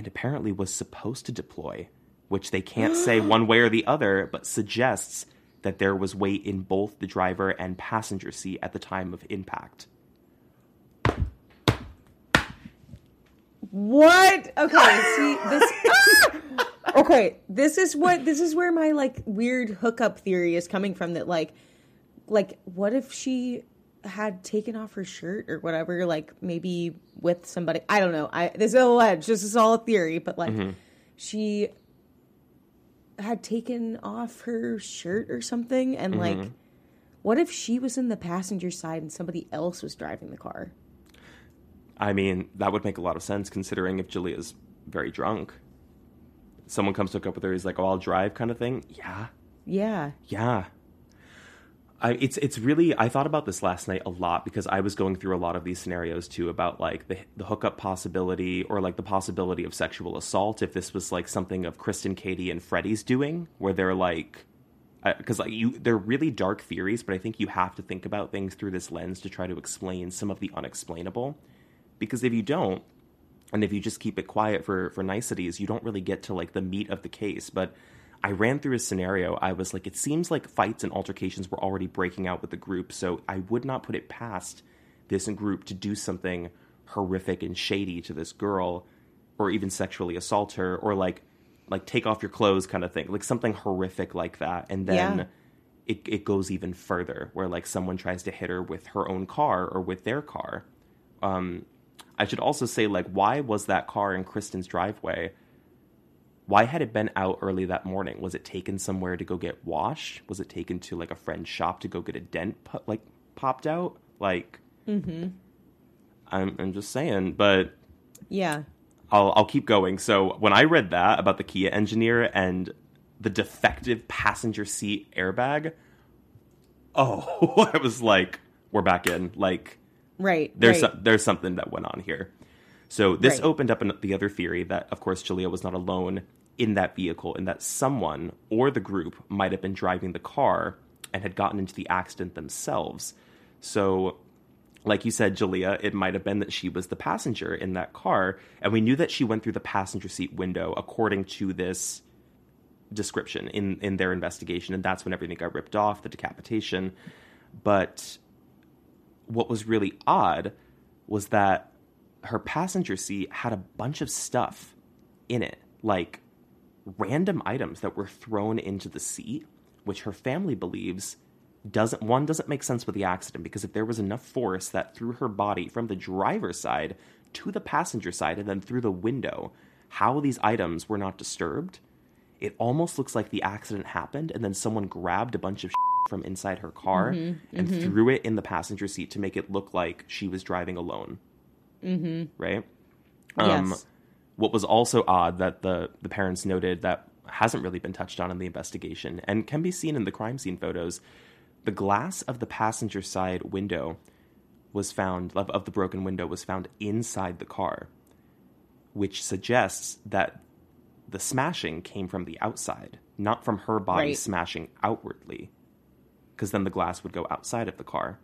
and apparently was supposed to deploy, which they can't say (gasps) one way or the other, but suggests that there was weight in both the driver and passenger seat at the time of impact. What? Okay, (laughs) see this. (laughs) Okay, this is what this is where my like weird hookup theory is coming from. That like, like, what if she had taken off her shirt or whatever, like maybe with somebody. I don't know. I this is alleged. This is all a theory, but like mm-hmm. she had taken off her shirt or something, and mm-hmm. like, what if she was in the passenger side and somebody else was driving the car? I mean, that would make a lot of sense considering if Julia's very drunk. Someone comes to hook up with her, he's like, "Oh, I'll drive," kind of thing. Yeah. Yeah. Yeah. I, it's it's really I thought about this last night a lot because I was going through a lot of these scenarios too about like the the hookup possibility or like the possibility of sexual assault if this was like something of Kristin, Katie, and Freddie's doing where they're like because like you they're really dark theories but I think you have to think about things through this lens to try to explain some of the unexplainable because if you don't and if you just keep it quiet for for niceties you don't really get to like the meat of the case. But I ran through a scenario. I was like, it seems like fights and altercations were already breaking out with the group, so I would not put it past this group to do something horrific and shady to this girl, or even sexually assault her, or like like take off your clothes kind of thing, like something horrific like that, and then. Yeah. It, it goes even further where like someone tries to hit her with her own car or with their car um, I should also say, like, why was that car in Kristin's driveway? Why had it been out early that morning? Was it taken somewhere to go get washed? Was it taken to like a friend's shop to go get a dent like popped out? Like, mm-hmm. I'm I'm just saying, but yeah, I'll I'll keep going. So when I read that about the Kia engineer and the defective passenger seat airbag, oh, (laughs) I was like, we're back in. Like, right? There's right. Some, there's something that went on here. So this right. opened up the other theory that, of course, Julia was not alone in that vehicle and that someone or the group might have been driving the car and had gotten into the accident themselves. So, like you said, Julia, it might have been that she was the passenger in that car, and we knew that she went through the passenger seat window according to this description in in their investigation, and that's when everything got ripped off, the decapitation. But what was really odd was that her passenger seat had a bunch of stuff in it, like random items that were thrown into the seat, which her family believes doesn't one doesn't make sense with the accident because if there was enough force that threw her body from the driver's side to the passenger side and then through the window, how these items were not disturbed, it almost looks like the accident happened and then someone grabbed a bunch of from inside her car Mm-hmm, and threw it in the passenger seat to make it look like she was driving alone. Mm-hmm. Right? Um, yes. What was also odd that the, the parents noted that hasn't really been touched on in the investigation and can be seen in the crime scene photos. The glass of the passenger side window was found, of, of the broken window, was found inside the car, which suggests that the smashing came from the outside, not from her body Right. smashing outwardly, because then the glass would go outside of the car.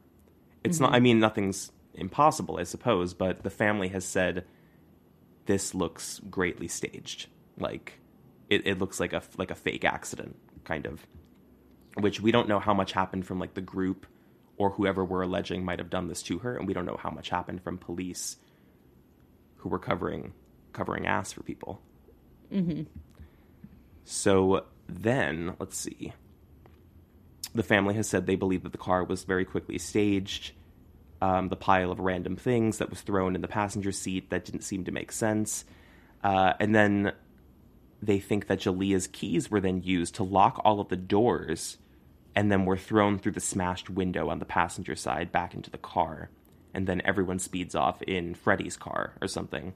It's not, mm-hmm. I mean, nothing's impossible, I suppose, but the family has said this looks greatly staged. Like, it, it looks like a, like a fake accident, kind of. Which we don't know how much happened from, like, the group or whoever we're alleging might have done this to her, and we don't know how much happened from police who were covering covering ass for people. Mm-hmm. So then, let's see. The family has said they believe that the car was very quickly staged. Um, the pile of random things that was thrown in the passenger seat that didn't seem to make sense. Uh, and then they think that Jaleayah's keys were then used to lock all of the doors and then were thrown through the smashed window on the passenger side back into the car. And then everyone speeds off in Freddie's car or something.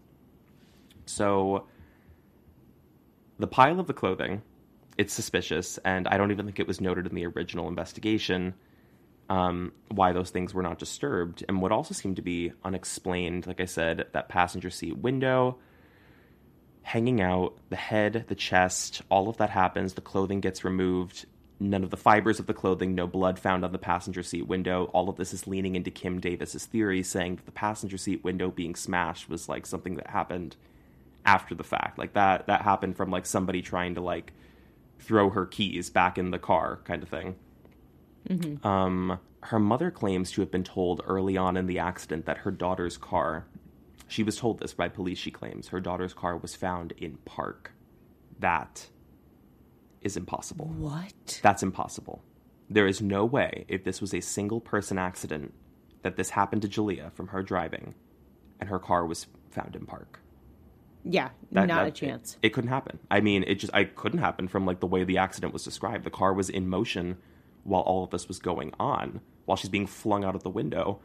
So the pile of the clothing, it's suspicious, and I don't even think it was noted in the original investigation um, why those things were not disturbed. And what also seemed to be unexplained, like I said, that passenger seat window hanging out, the head, the chest, all of that happens. The clothing gets removed. None of the fibers of the clothing, no blood found on the passenger seat window. All of this is leaning into Kim Davis's theory, saying that the passenger seat window being smashed was like something that happened after the fact. Like that that happened from like somebody trying to like throw her keys back in the car kind of thing. Um, her mother claims to have been told early on in the accident that her daughter's car, she was told this by police, she claims, her daughter's car was found in park. That is impossible. What? That's impossible. There is no way, if this was a single person accident, that this happened to Jaleayah from her driving and her car was found in park. Yeah, That- not that- a chance. It, it couldn't happen. I mean, it just I couldn't happen from like the way the accident was described. The car was in motion while all of this was going on, while she's being flung out of the window,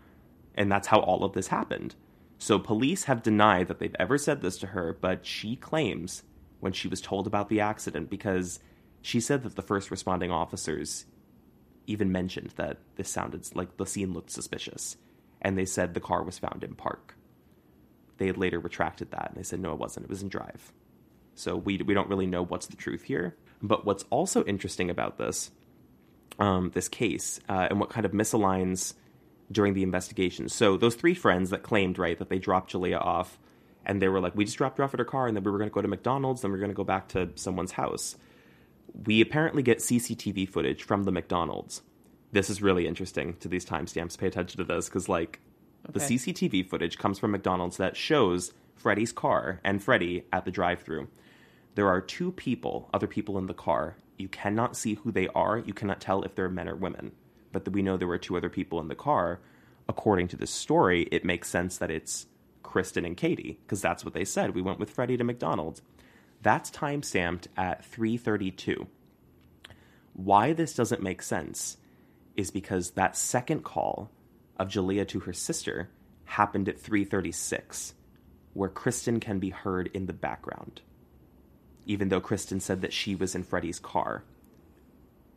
and that's how all of this happened. So police have denied that they've ever said this to her, but she claims when she was told about the accident because she said that the first responding officers even mentioned that this sounded like the scene looked suspicious, and they said the car was found in park. They had later retracted that and they said no it wasn't. It was in drive. So we, we don't really know what's the truth here but what's also interesting about this um, this case uh, and what kind of misaligns during the investigation so those three friends that claimed right that they dropped Jaleayah off and they were like we just dropped her off at her car and then we were going to go to mcdonald's then we are going to go back to someone's house we apparently get cctv footage from the mcdonald's this is really interesting to these timestamps pay attention to this because like the CCTV footage comes from McDonald's that shows Freddie's car and Freddie at the drive through. There are two people, other people in the car. You cannot see who they are. You cannot tell if they're men or women. But we know there were two other people in the car. According to this story, it makes sense that it's Kristin and Katie, because that's what they said. We went with Freddie to McDonald's. That's time stamped at 332. Why this doesn't make sense is because that second call of Jaleayah to her sister happened at 336, where Kristin can be heard in the background. Even though Kristin said that she was in Freddie's car,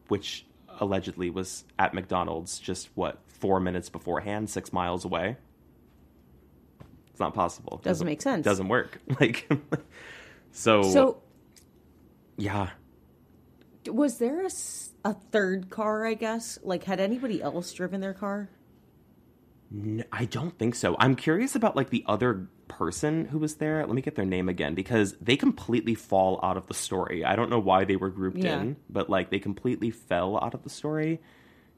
which allegedly was at McDonald's just what, four minutes beforehand, six miles away. It's not possible. Doesn't make sense. Doesn't work. (laughs) Like so, So, yeah. was there a, a third car, I guess? Like, had anybody else driven their car? N- I don't think so. I'm curious about like the other person who was there. Let me get their name again because they completely fall out of the story. I don't know why they were grouped Yeah. in, but like they completely fell out of the story.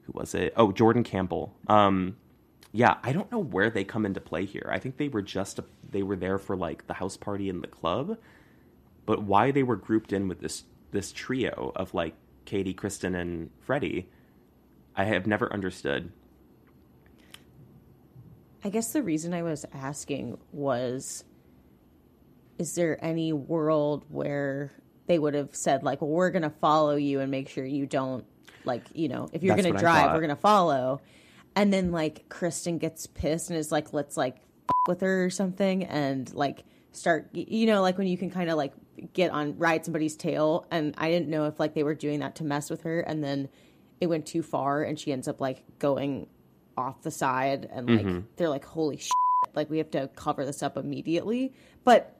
Who was it? Oh, Jordan Campbell. Um yeah, I don't know where they come into play here. I think they were just a, they were there for like the house party in the club, but why they were grouped in with this this trio of like Katie, Kristin, and Freddie, I have never understood. I guess the reason I was asking was is there any world where they would have said like, "Well, we're going to follow you and make sure you don't like you know if you're gonna drive we're gonna follow. And then like Kristin gets pissed and is like let's like f- with her or something and like start you know like when you can kind of like get on ride somebody's tail. And i didn't know if like they were doing that to mess with her and then it went too far and she ends up like going off the side and like Mm-hmm. they're like holy shit like we have to cover this up immediately but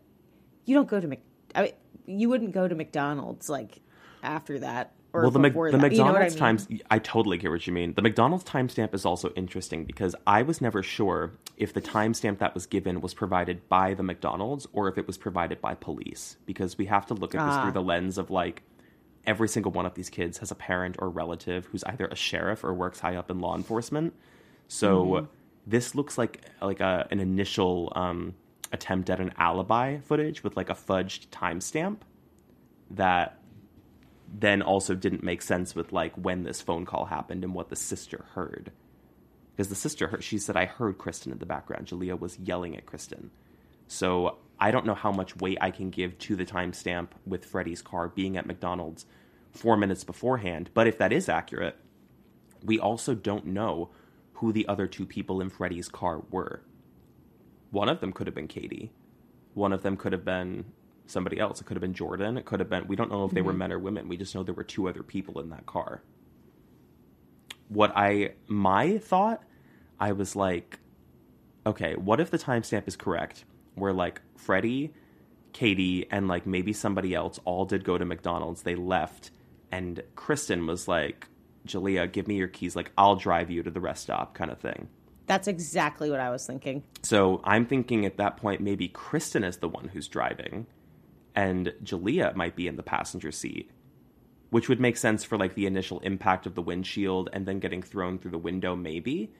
you don't go to Mc. I mean, you wouldn't go to McDonald's like after that or well, the, before the that. You know I McDonald's mean? times, I totally get what you mean. The McDonald's timestamp is also interesting because I was never sure if the timestamp that was given was provided by the McDonald's or if it was provided by police because we have to look at this Ah. through the lens of like every single one of these kids has a parent or relative who's either a sheriff or works high up in law enforcement. So Mm-hmm. this looks like like a, an initial um, attempt at an alibi footage with like a fudged timestamp that then also didn't make sense with like when this phone call happened and what the sister heard. Because the sister heard, she said, I heard Kristin in the background. Jaleayah was yelling at Kristin. So I don't know how much weight I can give to the timestamp with Freddie's car being at McDonald's four minutes beforehand. But if that is accurate, we also don't know who the other two people in Freddie's car were. One of them could have been Katie. One of them could have been somebody else. It could have been Jordan. It could have been, we don't know if they were mm-hmm. men or women. We just know there were two other people in that car. What I, my thought, I was like, okay, what if the timestamp is correct? Where like Freddie, Katie, and like maybe somebody else all did go to McDonald's. They left, and Kristin was like, Jaleayah, give me your keys. Like, I'll drive you to the rest stop, kind of thing. That's exactly what I was thinking. So I'm thinking at that point, maybe Kristin is the one who's driving, and Jaleayah might be in the passenger seat, which would make sense for like the initial impact of the windshield and then getting thrown through the window, maybe.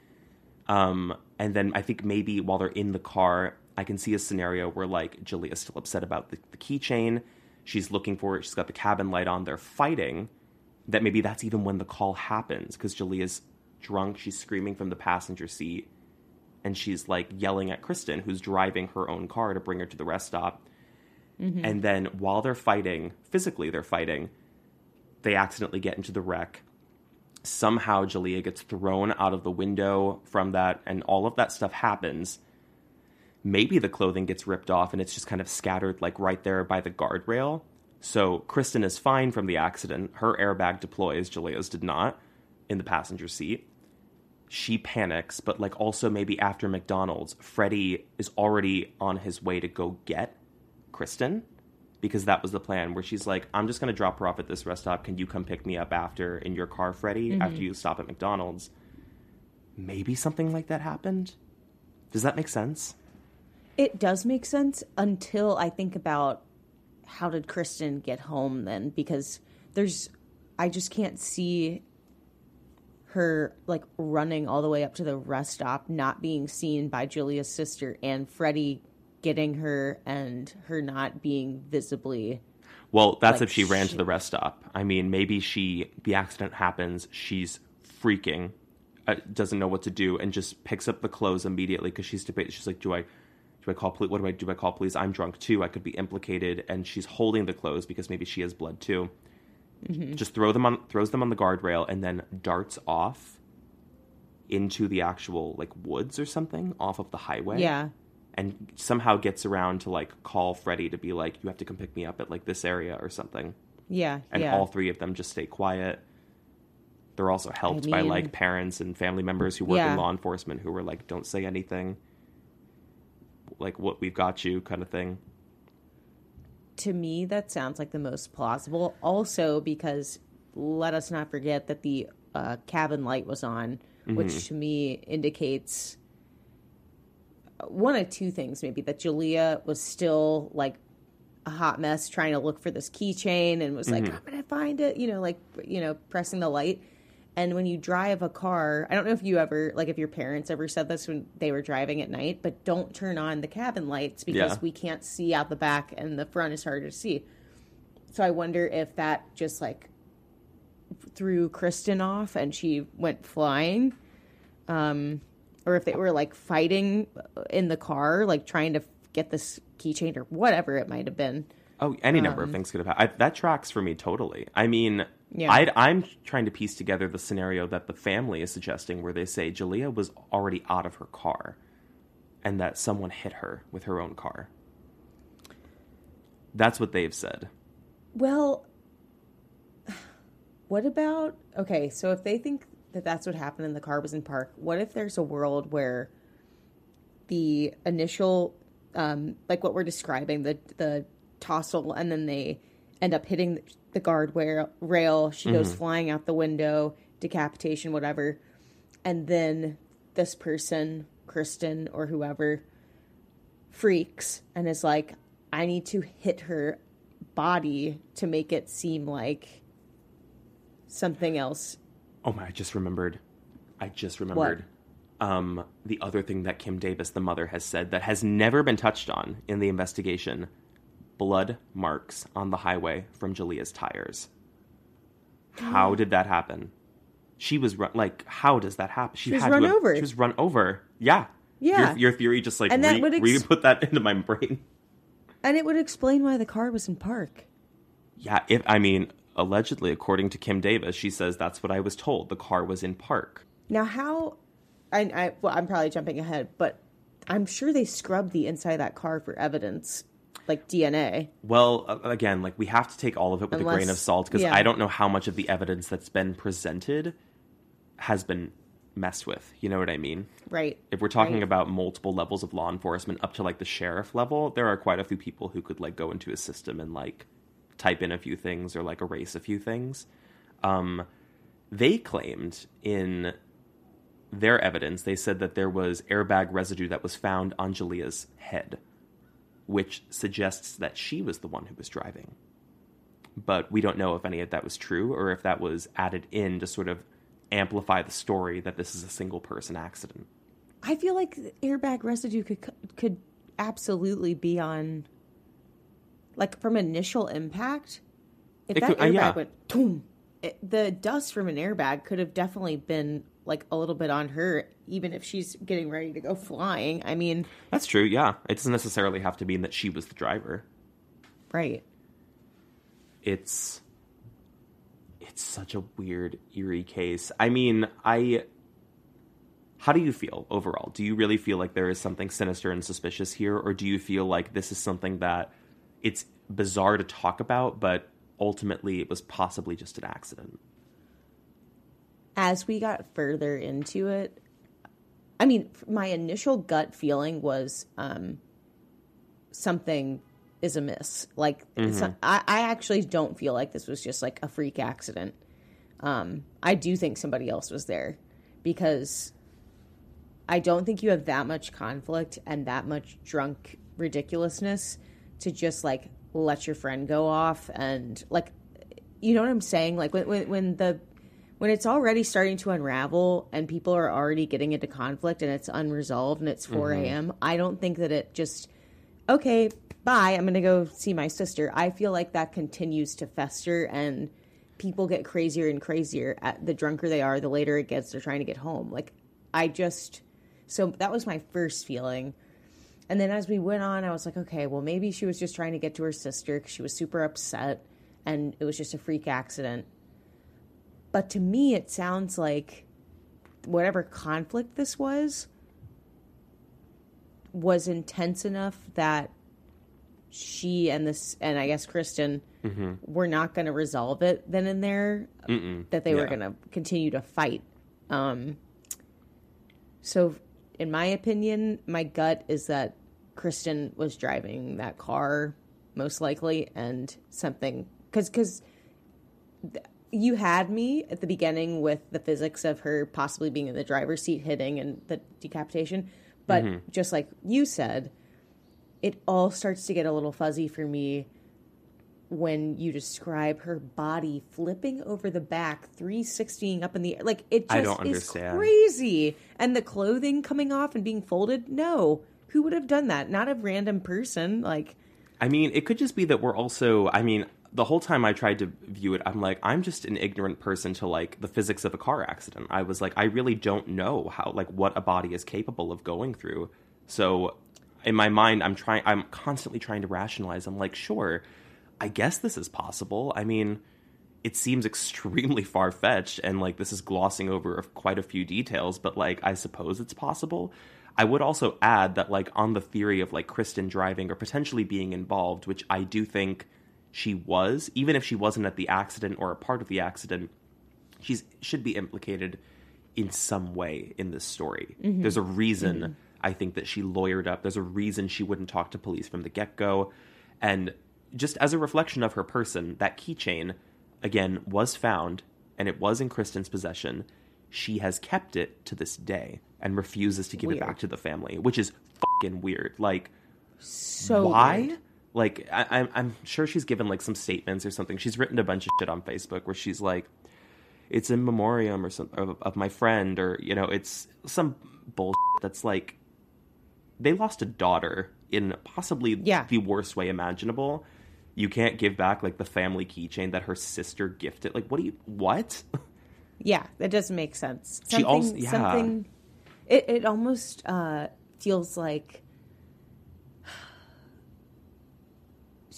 Um, and then I think maybe while they're in the car, I can see a scenario where like Jaleayah's still upset about the, the keychain. She's looking for it. She's got the cabin light on. They're fighting. That maybe that's even when the call happens because Jaleayah's drunk. She's screaming from the passenger seat and she's like yelling at Kristin, who's driving her own car to bring her to the rest stop. Mm-hmm. And then while they're fighting, physically they're fighting, they accidentally get into the wreck. Somehow Jaleayah gets thrown out of the window from that, and all of that stuff happens. Maybe the clothing gets ripped off and it's just kind of scattered like right there by the guardrail. So Kristin is fine from the accident. Her airbag deploys, Jaleayah's did not, in the passenger seat she panics, but like also maybe after McDonald's, Freddie is already on his way to go get Kristin because that was the plan where she's like, I'm just going to drop her off at this rest stop. Can you come pick me up after in your car, Freddie, mm-hmm. after you stop at McDonald's? Maybe something like that happened. Does that make sense? It does make sense until I think about how did Kristin get home then because there's I just can't see her like running all the way up to the rest stop not being seen by Jaleayah's sister and Freddie getting her and her not being visibly Well, that's Like, if she ran she- to the rest stop. I mean, maybe she the accident happens, she's freaking, uh, doesn't know what to do, and just picks up the clothes immediately because she's debating. She's like, "Do I, do I call police? What do I do? I call police? I'm drunk too. I could be implicated." And she's holding the clothes because maybe she has blood too. Mm-hmm. Just throw them on, throws them on the guardrail, and then darts off into the actual like woods or something off of the highway yeah and somehow gets around to like call Freddie to be like, you have to come pick me up at like this area or something. yeah And yeah all three of them just stay quiet. They're also helped by mean- like parents and family members who work Yeah. in law enforcement who were like, don't say anything. Like, what we've got you kind of thing. to me that sounds like the most plausible. Also because let us not forget that the uh, cabin light was on which to me indicates one of two things maybe that Jaleayah was still like a hot mess trying to look for this keychain and was like I'm going to find it you know like you know pressing the light and when you drive a car I don't know if you ever like if your parents ever said this when they were driving at night but don't turn on the cabin lights because Yeah. we can't see out the back and the front is harder to see so I wonder if that just like threw Kristin off and she went flying. Um, or if they were like fighting in the car, like trying to get this keychain or whatever it might have been. Oh, any number Um, of things could have happened. I, that tracks for me totally. I mean, Yeah. I'd, I'm trying to piece together the scenario that the family is suggesting, where they say Jaleayah was already out of her car, and that someone hit her with her own car. That's what they've said. Well, what about okay? So if they think that that's what happened and the car was in park, what if there's a world where the initial, um, like what we're describing, the the tossle, and then they end up hitting the guard rail. rail she goes flying out the window, decapitation, whatever, and then this person, Kristin or whoever, freaks and is like, I need to hit her body to make it seem like something else. Oh my! I just remembered. I just remembered. Um, the other thing that Kim Davis, the mother, has said that has never been touched on in the investigation: blood marks on the highway from Jaleayah's tires. (gasps) How did that happen? She was run like. How does that happen? She, was had run have- over. She was run over. Yeah. Yeah. Your, your theory just like And that re, would ex- re put that (laughs) into my brain. And it would explain why the car was in park. Yeah. If I mean, allegedly, according to Kim Davis, she says that's what I was told. The car was in park. Now, how? I, I well, I'm probably jumping ahead, but I'm sure they scrubbed the inside of that car for evidence, like DNA. Well, again, like we have to take all of it with a grain of salt because yeah. I don't know how much of the evidence that's been presented has been messed with. You know what I mean? Right. If we're talking Right. about multiple levels of law enforcement up to like the sheriff level, there are quite a few people who could like go into a system and like type in a few things or like erase a few things. Um, they claimed in their evidence, they said that there was airbag residue that was found on Jaleayah's head, which suggests that she was the one who was driving. But we don't know if any of that was true or if that was added in to sort of amplify the story that this is a single person accident. I feel like airbag residue could could absolutely be on, like from initial impact. If It that could- uh, airbag yeah. went, boom, the dust from an airbag could have definitely been like a little bit on her, even if she's getting ready to go flying. I mean, That's true, yeah. It doesn't necessarily have to mean that she was the driver. right? It's it's such a weird, eerie case. I mean, I how do you feel overall? Do you really feel like there is something sinister and suspicious here, or do you feel like this is something that it's bizarre to talk about, but ultimately it was possibly just an accident? As we got further into it, I mean, my initial gut feeling was um, something is amiss. Like, not- I, I actually don't feel like this was just like a freak accident. Um, I do think somebody else was there because I don't think you have that much conflict and that much drunk ridiculousness to just like let your friend go off and like you know what I'm saying? Like when when, when the when it's already starting to unravel and people are already getting into conflict and it's unresolved and it's 4 mm-hmm. a.m., I don't think that it just, okay, bye, I'm going to go see my sister. I feel like that continues to fester and people get crazier and crazier. At, the drunker they are, the later it gets, they're trying to get home. Like, I just, so that was my first feeling. And then as we went on, I was like, okay, well, maybe she was just trying to get to her sister because she was super upset and it was just a freak accident. But to me, it sounds like whatever conflict this was was intense enough that she and this, and I guess Kristin, were not going to resolve it then and there, that they were going to continue to fight. Um, so, in my opinion, my gut is that Kristin was driving that car, most likely, and something because because you had me at the beginning with the physics of her possibly being in the driver's seat hitting and the decapitation, but mm-hmm. just like you said, it all starts to get a little fuzzy for me when you describe her body flipping over the back, 360ing up in the air. Like it just I don't is understand. crazy. And the clothing coming off and being folded, no. Who would have done that? Not a random person. Like I mean, it could just be that we're also. I mean, the whole time I tried to view it, I'm like, I'm just an ignorant person to like the physics of a car accident. I was like, I really don't know how, like, what a body is capable of going through. So, in my mind, I'm trying. I'm constantly trying to rationalize. I'm like, sure, I guess this is possible. I mean, it seems (laughs) extremely far fetched and like this is glossing over quite a few details, but like I suppose it's possible. I would also add that like on the theory of like Kristin driving or potentially being involved, which I do think she was, even if she wasn't at the accident or a part of the accident, she should be implicated in some way in this story. Mm-hmm. There's a reason mm-hmm. I think that she lawyered up. There's a reason she wouldn't talk to police from the get go. And just as a reflection of her person, that keychain, again, was found and it was in Kristin's possession. She has kept it to this day and refuses to give it back to the family, which is fucking weird. Like, So why? weird. Like, I, I'm I'm sure she's given like some statements or something. She's written a bunch of shit on Facebook where she's like, "It's in memoriam or something of, of my friend," or you know, it's some bullshit that's like, they lost a daughter in possibly Yeah. the worst way imaginable. You can't give back like the family keychain that her sister gifted. Like, what do you what? Yeah, that doesn't make sense. She Something, also- yeah. something. It it almost uh, feels like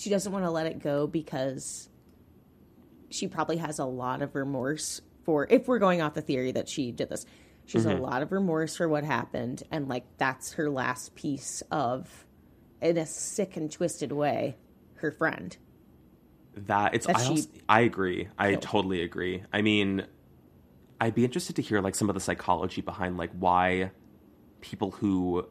she doesn't want to let it go because she probably has a lot of remorse for. If we're going off the theory that she did this, she has a mm-hmm. lot of remorse for what happened, and like that's her last piece of, in a sick and twisted way, her friend. that it's That I, also, I agree i killed. totally agree i mean i'd be interested to hear like some of the psychology behind like why people who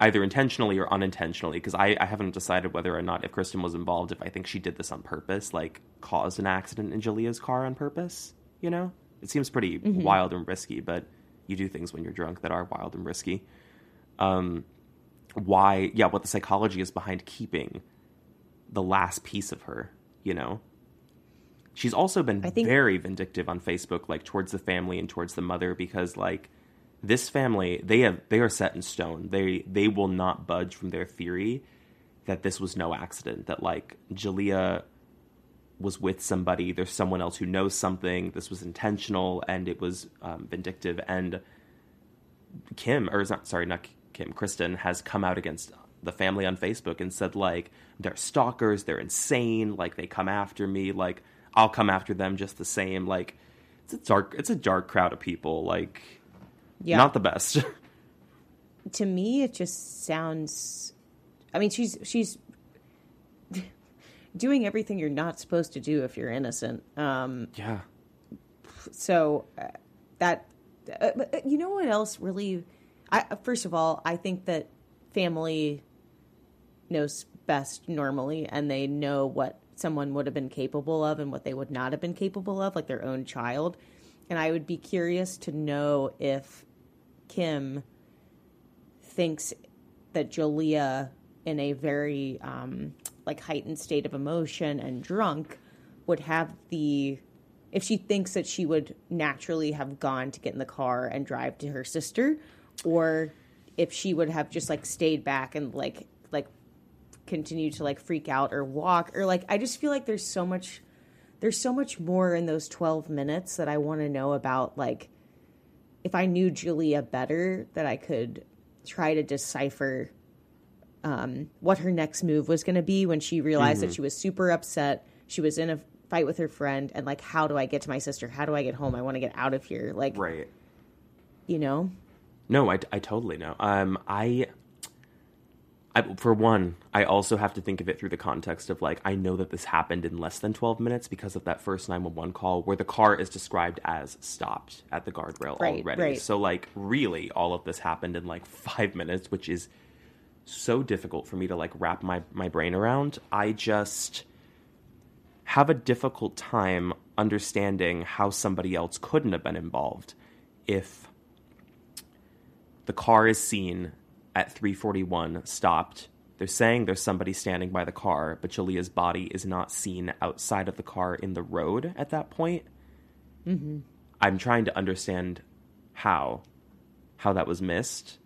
either intentionally or unintentionally because I, I haven't decided whether or not if Kristin was involved if i think she did this on purpose like caused an accident in Jaleayah's car on purpose you know? It seems pretty wild and risky but you do things when you're drunk that are wild and risky. Um why yeah what the psychology is behind keeping the last piece of her, you know? She's also been think- very vindictive on Facebook, like towards the family and towards the mother, because like this family, they have they are set in stone. They they will not budge from their theory that this was no accident. That like Jaleayah was with somebody. There's someone else who knows something. This was intentional and it was um, vindictive. And Kim, or is not sorry, not Kim, Kristin has come out against the family on Facebook and said like they're stalkers, they're insane, like they come after me, like I'll come after them just the same. Like it's a dark, it's a dark crowd of people. Like Yeah. not the best. (laughs) to me it just sounds i mean she's she's (laughs) doing everything you're not supposed to do if you're innocent um yeah, so uh, that uh, but, uh, you know what else really i first of all i think that family knows best normally and they know what someone would have been capable of and what they would not have been capable of like their own child and i would be curious to know if kim thinks that Jaleayah, in a very um, like heightened state of emotion and drunk, would have the if she thinks that she would naturally have gone to get in the car and drive to her sister, or if she would have just like stayed back and like like continue to like freak out or walk or like I just feel like there's so much there's so much more in those 12 minutes that I want to know about like if I knew Jaleayah better, that I could try to decipher um, what her next move was going to be when she realized that she was super upset. She was in a fight with her friend, and like, how do I get to my sister? How do I get home? I want to get out of here. Like, right. you know, No, I, I totally know. Um, I, I, for one, I also have to think of it through the context of like I know that this happened in less than twelve minutes because of that first nine one one call where the car is described as stopped at the guardrail Right, already. right. So like really, all of this happened in like (laughs) five minutes, which is so difficult for me to like wrap my my brain around. I just have a difficult time understanding how somebody else couldn't have been involved if the car is seen at 341 stopped. They're saying there's somebody standing by the car but Jaleayah's body is not seen outside of the car in the road at that point. Mm-hmm. I'm trying to understand how how that was missed.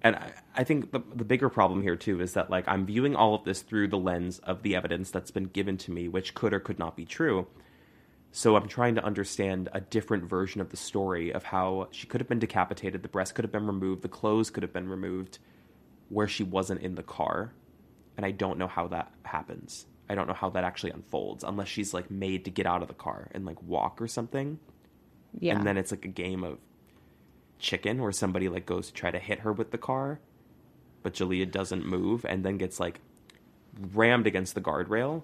And I, I think the, the bigger problem here too is that like i'm viewing all of this through the lens of the evidence that's been given to me which could or could not be true. So I'm trying to understand a different version of the story of how she could have been decapitated, the breast could have been removed, the clothes could have been removed, where she wasn't in the car. And I don't know how that happens. I don't know how that actually unfolds unless she's like made to get out of the car and like walk or something. Yeah. And then it's like a game of chicken where somebody like goes to try to hit her with the car, but Jaleayah doesn't move and then gets like rammed against the guardrail.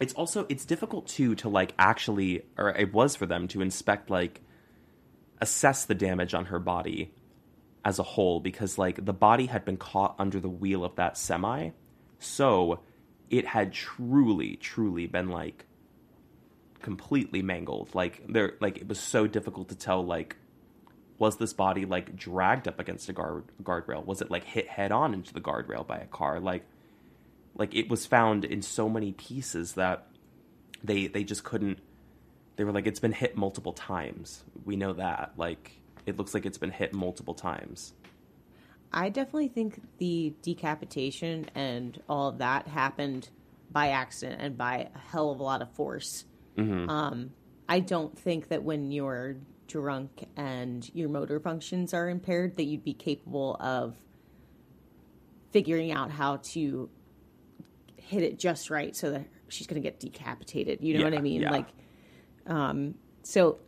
It's also it's difficult too to like actually or it was for them to inspect like assess the damage on her body as a whole because like the body had been caught under the wheel of that semi. So it had truly truly been like completely mangled. Like there like it was so difficult to tell like was this body like dragged up against a guard guardrail? Was it like hit head on into the guardrail by a car? Like like it was found in so many pieces that they they just couldn't they were like it's been hit multiple times. We know that. Like it looks like it's been hit multiple times. I definitely think the decapitation and all of that happened by accident and by a hell of a lot of force. Um, I don't think that when you're drunk and your motor functions are impaired, that you'd be capable of figuring out how to hit it just right so that she's going to get decapitated. You know what I mean? yeah. Like, um, so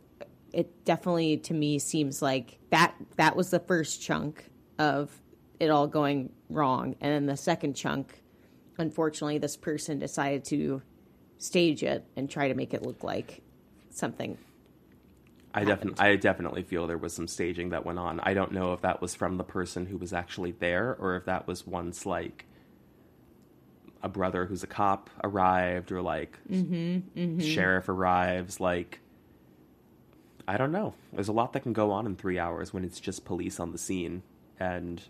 it definitely to me seems like that that was the first chunk of it all going wrong. And then the second chunk unfortunately this person decided to stage it and try to make it look like something I definitely I definitely feel there was some staging that went on. I don't know if that was from the person who was actually there or if that was once like a brother who's a cop arrived or like mm-hmm, mm-hmm. sheriff arrives like I don't know. There's a lot that can go on in 3 hours when it's just police on the scene and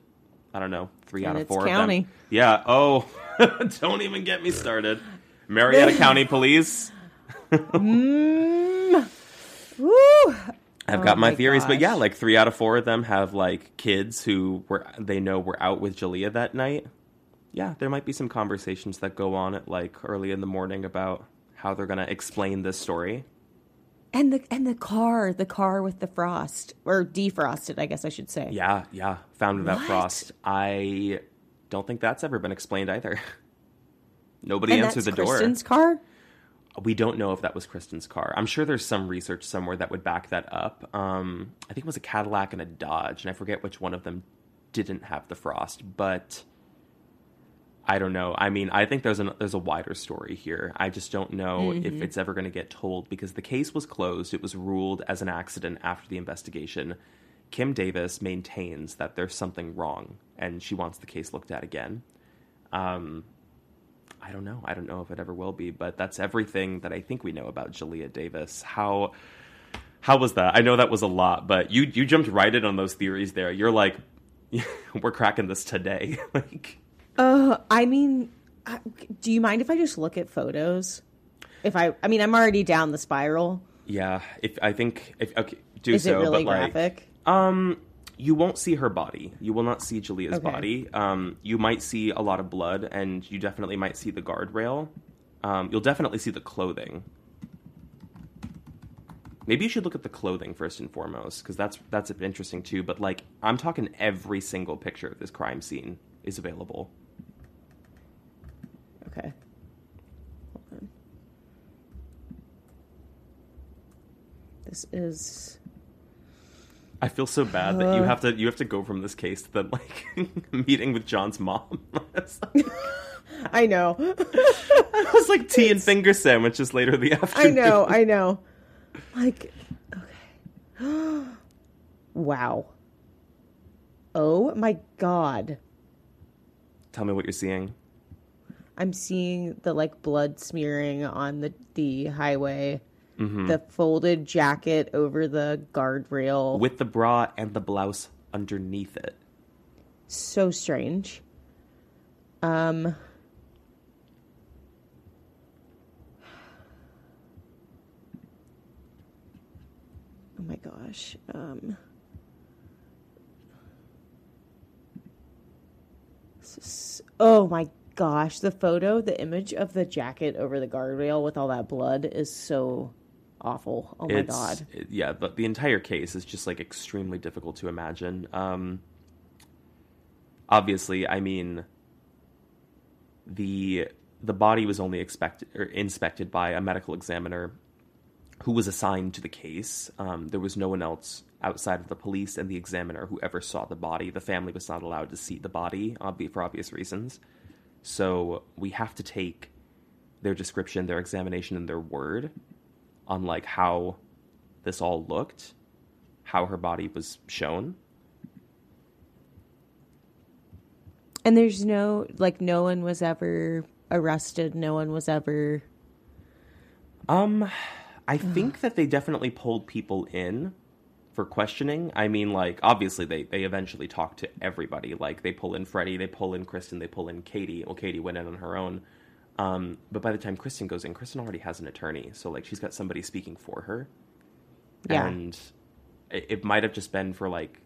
I don't know, 3 out of 4 county. of them. Yeah, oh, (laughs) don't even get me started. Marietta (laughs) County Police Woo! I've Oh got my, my theories, but yeah, like three out of four of them have like kids who were they know were out with Jaleayah that night. Yeah, there might be some conversations that go on at like early in the morning about how they're gonna explain this story. And the and the car the car with the frost or defrosted i guess i should say Yeah, yeah, found without What? frost. I don't think that's ever been explained either. (laughs) Nobody and answered the door. Kristin's car We don't know if that was Kristin's car. I'm sure there's some research somewhere that would back that up. Um, I think it was a Cadillac and a Dodge, and I forget which one of them didn't have the frost, but I don't know. I mean, I think there's an there's a wider story here. I just don't know if it's ever going to get told because the case was closed. It was ruled as an accident after the investigation. Kim Davis maintains that there's something wrong, and she wants the case looked at again. Um, I don't know. I don't know if it ever will be, but that's everything that I think we know about Jaleayah Davis. How how was that? I know that was a lot, but you you jumped right in on those theories there. You're like, (laughs) we're cracking this today. (laughs) like, Uh, I mean, do you mind if I just look at photos? If I, I mean, I'm already down the spiral. yeah, if I think if okay, do Is so, it really but like. Um, you won't see her body. You will not see Jaleayah's Okay. body. Um, you might see a lot of blood, and you definitely might see the guardrail. Um, you'll definitely see the clothing. Maybe you should look at the clothing first and foremost, because that's that's interesting too. But like, I'm talking every single picture of this crime scene is available. Okay. Hold on. This is I feel so bad that you have to you have to go from this case to the like (laughs) meeting with John's mom. It's (laughs) I know. (laughs) it was like tea and finger sandwiches later in the afternoon. I know. I know. Like okay. (gasps) wow. Oh my god. Tell me what you're seeing. I'm seeing the like blood smearing on the the highway. The folded jacket over the guardrail. with the bra and the blouse underneath it. so strange. Um Oh my gosh. Um Oh my gosh, the photo, the image of the jacket over the guardrail with all that blood is so awful. Oh my It's- god. yeah, but the entire case is just like extremely difficult to imagine. Um, obviously, I mean, the the body was only expected or inspected by a medical examiner who was assigned to the case. Um, there was no one else outside of the police and the examiner who ever saw the body. The family was not allowed to see the body for obvious reasons. So we have to take their description, their examination, and their word on like how this all looked, how her body was shown. And there's no like no one was ever arrested. No one was ever. Um, I think that they definitely pulled people in for questioning. I mean, like obviously they they eventually talk to everybody. Like they pull in Freddie, they pull in Kristin, they pull in Katie. Well, Katie went in on her own. Um, but by the time Kristin goes in, Kristin already has an attorney, so like she's got somebody speaking for her. Yeah. And it, it might have just been for like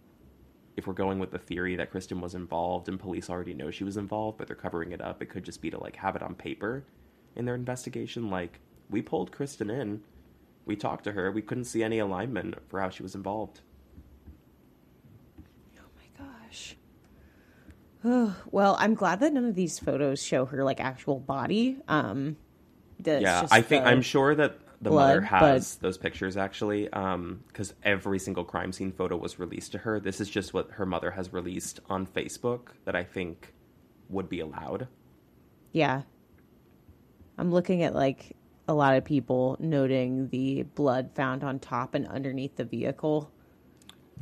if we're going with the theory that Kristin was involved and police already know she was involved, but they're covering it up, it could just be to like have it on paper in their investigation. Like, we pulled Kristin in, we talked to her, we couldn't see any alignment for how she was involved. Oh my gosh. Oh, well, I'm glad that none of these photos show her like actual body. Um, yeah, just I think I'm sure that the blood, mother has those pictures actually, because every single crime scene photo was released to her. This is just what her mother has released on Facebook that I think would be allowed. Yeah. I'm looking at like a lot of people noting the blood found on top and underneath the vehicle.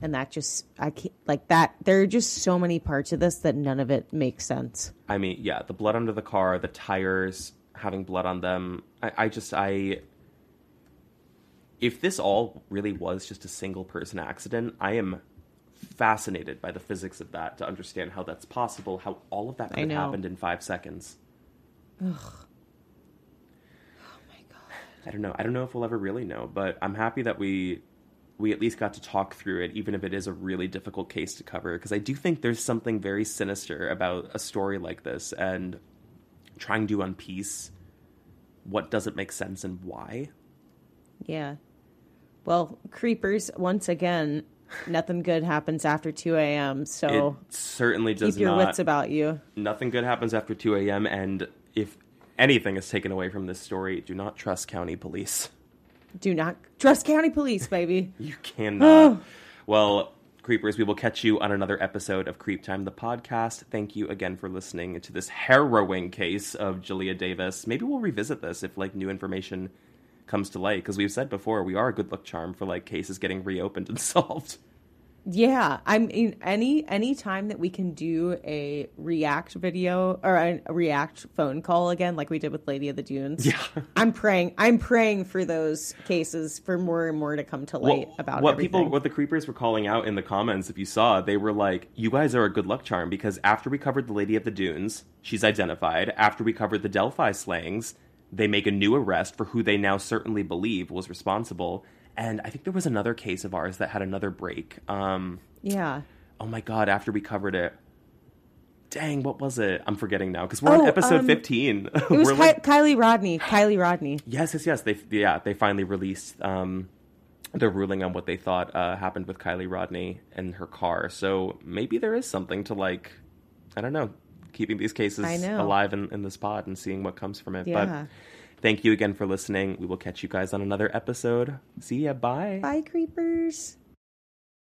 And that just, I can't, like that, there are just so many parts of this that none of it makes sense. I mean, yeah, the blood under the car, the tires having blood on them. I, I just, I. If this all really was just a single person accident, I am fascinated by the physics of that to understand how that's possible, how all of that could have happened in five seconds. I don't know. I don't know if we'll ever really know, but I'm happy that we we at least got to talk through it, even if it is a really difficult case to cover. Because I do think there's something very sinister about a story like this, and trying to unpiece what doesn't make sense and why. Yeah. Well, creepers, once again, nothing good happens after 2 a.m. So it certainly does keep your not. wits about you. nothing good happens after 2 a.m. And if anything is taken away from this story, do not trust county police. Do not trust county police, baby. (laughs) You cannot. (gasps) well, creepers, we will catch you on another episode of CreepTime, the podcast. Thank you again for listening to this harrowing case of Jaleayah Davis. Maybe we'll revisit this if like new information comes to light because we've said before we are a good luck charm for like cases getting reopened and (laughs) solved. Yeah, I mean, any any time that we can do a react video or a, react phone call again, like we did with Lady of the Dunes. Yeah. (laughs) I'm praying. I'm praying for those cases for more and more to come to light What- about what everything. people what the creepers were calling out in the comments if you saw they were like you guys are a good luck charm because after we covered the lady of the dunes she's identified after we covered the delphi slayings they make a new arrest for who they now certainly believe was responsible and i think there was another case of ours that had another break um yeah. oh my god after we covered it dang what was it i'm forgetting now because we're on Oh, episode um, 15 (laughs) It was Ky- like Kiely Rodni. Kiely Rodni. Yes, yes, yes. They yeah, they finally released um, their ruling on what they thought uh, happened with Kiely Rodni and her car. So maybe there is something to like, I don't know, keeping these cases alive in, in this pod and seeing what comes from it. Yeah. But thank you again for listening. We will catch you guys on another episode. See ya. Bye. Bye, creepers.